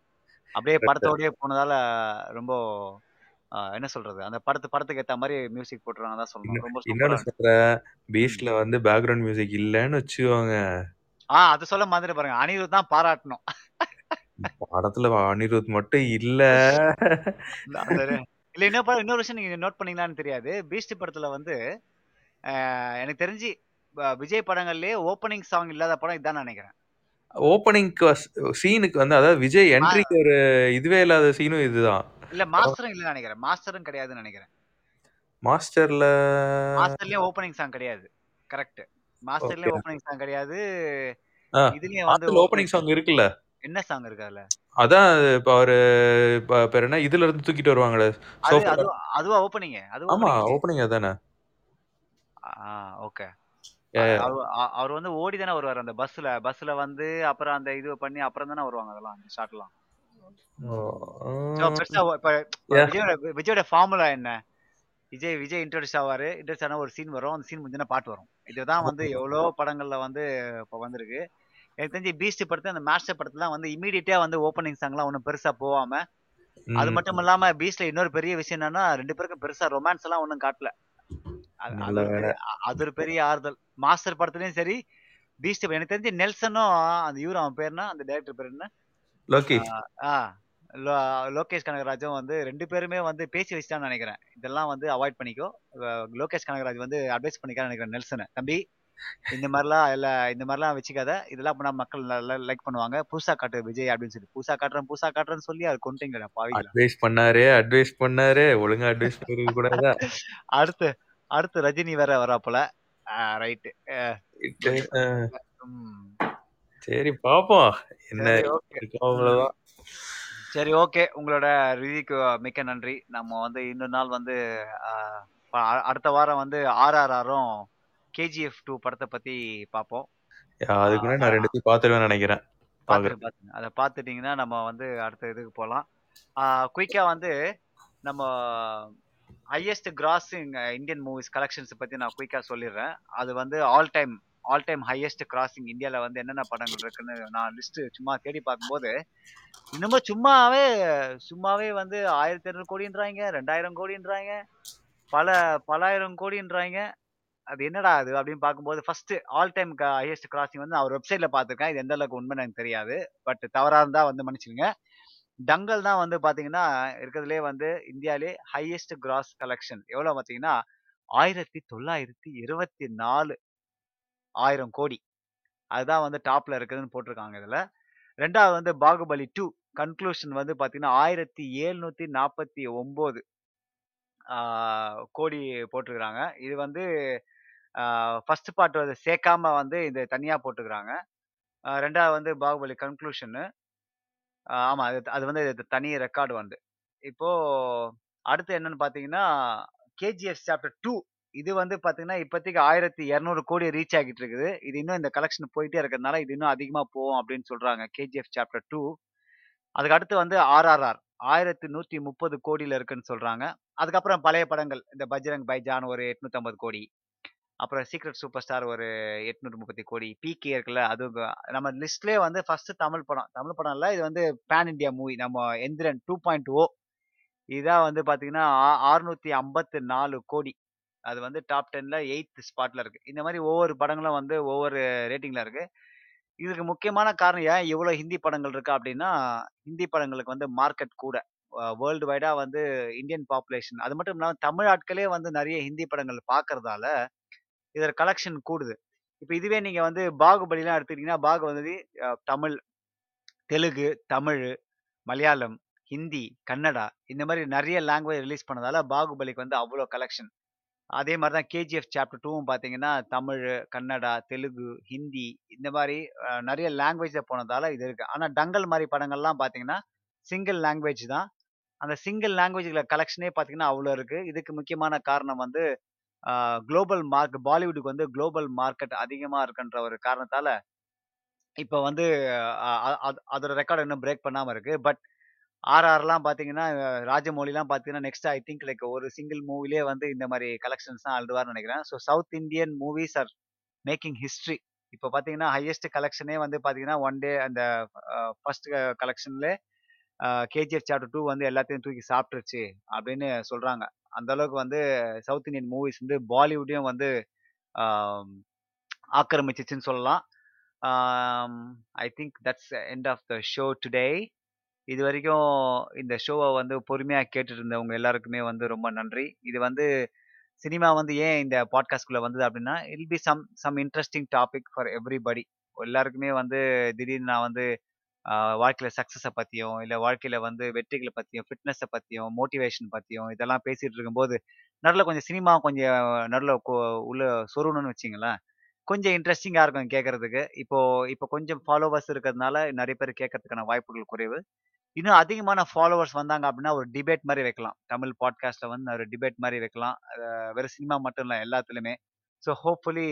அப்படியே படத்தோடயே போனதால ரொம்ப என்ன சொல்றது? அந்த படத்து படத்துக்கு ஏத்த மாதிரி மியூசிக் போட்டுருவாங்க தான் சொல்லணும். ரொம்ப இன்னொன்னு சொல்றேன். பீச்ல வந்து பேக்ரவுண்ட் மியூசிக் இல்லன்னு வச்சுக்கோங்க. ஆ அது சொல்ல மாதிரி பாருங்க. அனிருத் தான் பாராட்டணும். படத்துல அனிருத் மட்டும் இல்ல. இந்த- இல்ல இன்னொரு படம் இன்னொரு விஷயம் நீங்க நோட் பண்ணீங்களான்னு தெரியாது. பீஸ்ட் படத்துல வந்து ஆஹ், எனக்கு தெரிஞ்சு விஜய் படங்கள்லயே ஓப்பனிங் சாங் இல்லாத படம் இதான் நினைக்கிறேன். ஓப்பனிங்க்கு சீனுக்கு வந்து அதாவது விஜய் என்ட்ரிக்கு ஒரு இதுவே இல்லாத சீனும் இதுதான். இல்ல மாஸ்டரும் இல்ல நினைக்கிறேன். மாஸ்டரும் கிடையாதுன்னு நினைக்கிறேன். மாஸ்டர்ல மாஸ்டர்லயும் ஓப்பனிங் சாங் கிடையாது. கரெக்ட் மாஸ்டர்லயும் Okay. ஓப்பனிங் சாங் கிடையாது. ஆ, இதுலயும் வந்து ஓப்பனிங் சாங் இருக்குல்ல? என்ன சாங் இருக்கு அதுல? அதான் இப்ப அவரு பேர் என்ன? இதுல இருந்து தூக்கிட்டு வருவாங்களே அதுவா ஓப்பனிங் ஆமா ஓப்பனிங் ஓப்பனிங் அதானே ஓகே. அவர் வந்து ஓடி தானே வருவார் அந்த பஸ்ல. பஸ்ல வந்து அப்புறம் அந்த இது பண்ணி அப்புறம் தானே வருவாங்க அதெல்லாம் அந்த ஷாட்லாம். விஜயோட ஃபார்முலா என்ன? விஜய் விஜய் இன்ட்ரோடியூஸ் ஆவாரு. இன்ட்ரோடியூஸ் ஆன ஒரு சீன் வரும். அந்த சீன் முடிஞ்சா பாட்டு வரும். இதுதான் வந்து எவ்வளோ படங்கள்ல வந்து இப்போ வந்திருக்கு. எனக்கு தெரிஞ்சு பீஸ்ட் படத்துல அந்த மாஸ்டர் படத்துல வந்து இமீடியட்டா வந்து ஓப்பனிங் சாங்லாம் ஒன்றும் பெருசா போகாம அது மட்டும் இல்லாம பீஸ்ட்ல இன்னொரு பெரிய விஷயம் என்னன்னா ரெண்டு பேருக்கும் பெருசா ரொமான்ஸ் எல்லாம் ஒன்றும் காட்டல. அது நல்ல ஒரு பெரிய- ஆறுதல். மாஸ்டர் படத்துலயும் சரி பீஸ்ட் எனக்கு தெரிஞ்சு நெல்சனும் அந்த இவரு அவன் பேர் என்ன அந்த டைரக்டர் பேர் என்ன? லோகி ஆ லோ- லோகேஷ் கனகராஜும் வந்து ரெண்டு பேருமே வந்து பேசி வச்சுட்டான்னு நினைக்கிறேன். இதெல்லாம் வந்து அவாய்ட் பண்ணிக்கோ. லோகேஷ் கனகராஜ் வந்து அட்வைஸ் பண்ணிக்கான்னு நினைக்கிறேன் நெல்சனை. தம்பி இந்த மாதிரிலாம் இல்ல இந்த மாதிரிலாம் வச்சுக்காத. இதெல்லாம் பண்ணா மக்கள் லைக் பண்ணுவாங்க. புதுசா காட்டு விஜய் அப்படின்னு சொல்லி புதுசா காட்டுறேன் புதுசா காட்டுறேன்னு சொல்லி அது கொண்டுட்டீங்களா பாவிங்களா அட்வைஸ் பண்ணாரு அட்வைஸ் பண்ணாரு ஒழுங்கா அட்வைஸ் பண்ணிருக்க கூடாதா? அடுத்து அடுத்து ரஜினி வேற வராப்புல. ரைட்டு சரி பாப்போம். என்ன சரி ஓகே இருக்கோ அவ்வளவுதான். சரி ஓகே உங்களோட ரிவ்யூக்கு மிக்க நன்றி. நம்ம வந்து இன்னொரு நாள் வந்து அடுத்த வாரம் வந்து ஆர்ஆர்ஆரும் கேஜிஎஃப் டூ படத்தை பத்தி பார்ப்போம் அதுக்கு நான் ரெண்டுத்தையும் பாத்துருவேன் நினைக்கிறேன். அதை பார்த்துட்டீங்கன்னா நம்ம வந்து அடுத்த இதுக்கு போகலாம். குயிக்கா வந்து நம்ம highest grossing Indian movies collections பத்தி நான் குயிக்கா சொல்லிடுறேன். அது வந்து all time all time highest grossing இந்தியாவில் வந்து என்னென்ன படங்கள் இருக்குன்னு நான் லிஸ்ட் சும்மா தேடி பார்க்கும்போது இன்னமும் சும்மாவே சும்மாவே வந்து ஆயிரத்தி இரநூறு கோடின்றாங்க ரெண்டாயிரம் கோடின்றாங்க பல பலாயிரம் கோடின்றாங்க. அது என்னடா அது அப்படின்னு பார்க்கும்போது first all time highest grossing வந்து அவர் வெப்சைட்ல பார்த்துருக்கேன். இது எந்த அளவுக்கு உண்மை எனக்கு தெரியாது. பட் தவறாக இருந்தால் வந்து மன்னிச்சுங்க டங்கல் தான் வந்து பார்த்தீங்கன்னா இருக்கிறதுலே வந்து இந்தியாவிலே ஹையஸ்ட் கிராஸ் கலெக்ஷன் எவ்வளோ பார்த்தீங்கன்னா ஆயிரத்தி தொள்ளாயிரத்தி இருபத்தி நாலு ஆயிரம் கோடி. அதுதான் வந்து டாப்பில் இருக்குதுன்னு போட்டிருக்காங்க இதில். ரெண்டாவது வந்து பாகுபலி டூ கன்க்ளூஷன் வந்து பார்த்தீங்கன்னா ஆயிரத்தி எழுநூற்றி நாற்பத்தி ஒம்பது கோடி போட்டிருக்கிறாங்க. இது வந்து ஃபர்ஸ்ட் பார்ட் வந்து சேர்க்காம வந்து இது தனியாக போட்டுக்கிறாங்க ரெண்டாவது வந்து பாகுபலி கன்க்ளூஷனு ஆமா. அது அது வந்து தனி ரெக்கார்டு வந்து. இப்போ அடுத்து என்னன்னு பாத்தீங்கன்னா கேஜிஎஃப் சாப்டர் டூ இது வந்து பாத்தீங்கன்னா இப்போதைக்கு ஆயிரத்தி இரநூறு கோடி ரீச் ஆகிட்டு இருக்குது. இது இன்னும் இந்த கலெக்ஷன் போயிட்டே இருக்கிறதுனால இது இன்னும் அதிகமா போகும் அப்படின்னு சொல்றாங்க கேஜிஎஃப் சாப்டர் டூ அதுக்கு அடுத்து வந்து ஆர்ஆர்ஆர் ஆயிரத்தி நூற்றி முப்பது கோடியில இருக்குன்னு சொல்றாங்க. அதுக்கப்புறம் பழைய படங்கள் இந்த பஜ்ரங் பைஜான் ஒரு எட்நூத்தி கோடி. அப்புறம் சீக்ரெட் சூப்பர் ஸ்டார் ஒரு எட்நூற்றி முப்பத்தி கோடி பிகே இருக்குல்ல அது நம்ம லிஸ்ட்லேயே வந்து ஃபர்ஸ்ட் தமிழ் படம். தமிழ் படம் இல்லை இது வந்து பேன் இந்தியா மூவி நம்ம எந்திரன் டூ பாயிண்ட் ஓ இதான் வந்து பார்த்தீங்கன்னா ஆறுநூற்றி ஐம்பத்து நாலு கோடி. அது வந்து டாப் டென்ல எயித் ஸ்பாட்ல இருக்கு. இந்த மாதிரி ஒவ்வொரு படங்களும் வந்து ஒவ்வொரு ரேட்டிங்ல இருக்கு. இதுக்கு முக்கியமான காரணம் ஏன் இவ்வளோ ஹிந்தி படங்கள் இருக்கு அப்படின்னா ஹிந்தி படங்களுக்கு வந்து மார்க்கெட் கூட. வேர்ல்டு வைடா வந்து இந்தியன் பாப்புலேஷன் அது மட்டும் இல்லாமல் தமிழ் ஆட்களே வந்து நிறைய ஹிந்தி படங்கள் பார்க்கறதால, இதோட கலெக்ஷன் கூடுது. இப்போ இதுவே நீங்க வந்து பாகுபலிலாம் எடுத்துக்கிட்டீங்கன்னா, பாகுபலி தமிழ், தெலுங்கு, தமிழ் மலையாளம், ஹிந்தி, கன்னடா இந்த மாதிரி நிறைய லாங்குவேஜ் ரிலீஸ் பண்ணதால பாகுபலிக்கு வந்து அவ்வளோ கலெக்ஷன். அதே மாதிரி தான் கேஜிஎஃப் சாப்டர் டூவும் பார்த்தீங்கன்னா, தமிழ் கன்னடா, தெலுங்கு, ஹிந்தி இந்த மாதிரி நிறைய லாங்குவேஜில் போனதால இது இருக்குது ஆனால் டங்கல் மாதிரி படங்கள்லாம் பார்த்தீங்கன்னா, சிங்கிள் லாங்குவேஜ் தான். அந்த சிங்கிள் லாங்குவேஜ்ல கலெக்ஷனே பார்த்தீங்கன்னா, அவ்வளோ இருக்குது இதுக்கு முக்கியமான காரணம் வந்து குளோபல் மார்க் பாலிவுட்டுக்கு வந்து குளோபல் மார்க்கெட் அதிகமாக இருக்குன்ற ஒரு காரணத்தால் இப்போ வந்து அதோட ரெக்கார்டு இன்னும் பிரேக் பண்ணாமல் இருக்குது பட் ஆர்ஆர்லாம் பார்த்தீங்கன்னா, ராஜமௌலிலாம் பார்த்தீங்கன்னா, நெக்ஸ்ட் ஐ திங்க் லைக் ஒரு சிங்கிள் மூவிலே வந்து இந்த மாதிரி கலெக்ஷன்ஸ் தான் அள்ளுவார்ன்னு நினைக்கிறேன். So South Indian movies are making history. இப்போ பார்த்தீங்கன்னா, ஹையஸ்ட் கலெக்ஷனே வந்து பார்த்தீங்கன்னா, ஒன் டே அந்த ஃபர்ஸ்ட் கலெக்ஷன்ல கேஜிஎஃப் சாப்டர் டூ வந்து எல்லாத்தையும் தூக்கி சாப்பிட்டுருச்சு அப்படின்னு சொல்கிறாங்க அந்த அளவுக்கு வந்து சவுத் இந்தியன் மூவிஸ் வந்து பாலிவுட்டையும் வந்து ஆக்கிரமிச்சிச்சுன்னு சொல்லலாம். I think that's end of the show today. இது வரைக்கும் இந்த ஷோவை வந்து பொறுமையாக கேட்டுட்டு இருந்தவங்க எல்லாருக்குமே வந்து ரொம்ப நன்றி. இது வந்து சினிமா வந்து ஏன் இந்த பாட்காஸ்ட்குள்ளே வந்தது அப்படின்னா will be some some interesting topic for everybody எல்லாருக்குமே வந்து திடீர்னு நான் வந்து வாழ்க்கையில் சக்ஸஸை பற்றியும் இல்லை வாழ்க்கையில் வந்து வெற்றிகளை பற்றியும் ஃபிட்னஸை பற்றியும் மோட்டிவேஷன் பற்றியும் இதெல்லாம் பேசிகிட்டு இருக்கும்போது, நடுவில் கொஞ்சம் சினிமா கொஞ்சம் நடுவில் உள்ள சொருணுன்னு வச்சிங்களேன் கொஞ்சம் இன்ட்ரெஸ்டிங்காக இருக்கும் கேட்கறதுக்கு. இப்போ இப்போ கொஞ்சம் ஃபாலோவர்ஸ் இருக்கிறதுனால நிறைய பேர் கேட்கறதுக்கான வாய்ப்புகள் குறைவு. இன்னும் அதிகமான ஃபாலோவர்ஸ் வந்தாங்க அப்படின்னா ஒரு டிபேட் மாதிரி வைக்கலாம். தமிழ் பாட்காஸ்ட்டில் வந்து ஒரு டிபேட் மாதிரி வைக்கலாம். வெறும் சினிமா மட்டும் இல்லை எல்லாத்துலேயுமே ஸோ ஹோப்ஃபுல்லி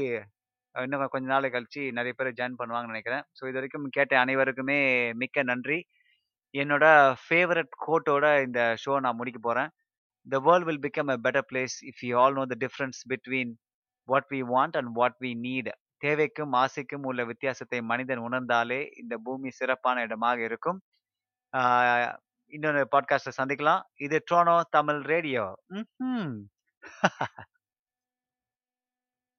இன்னும் கொஞ்ச நாள் கழிச்சு நிறைய பேர் ஜாயின் பண்ணுவாங்கன்னு நினைக்கிறேன் ஸோ இதுவரைக்கும் கேட்ட அனைவருக்குமே மிக்க நன்றி. என்னோட ஃபேவரட் கோட்டோட இந்த ஷோ நான் முடிக்க போகிறேன் "the world will become a better place if you all know the difference between what we want and what we need." தேவைக்கும், ஆசைக்கும் உள்ள வித்தியாசத்தை மனிதன் உணர்ந்தாலே இந்த பூமி சிறப்பான இடமாக இருக்கும். இன்னொரு பாட்காஸ்ட்ல சந்திக்கலாம். இது ட்ரோனோ தமிழ் ரேடியோ. ம்ஹ்ம்.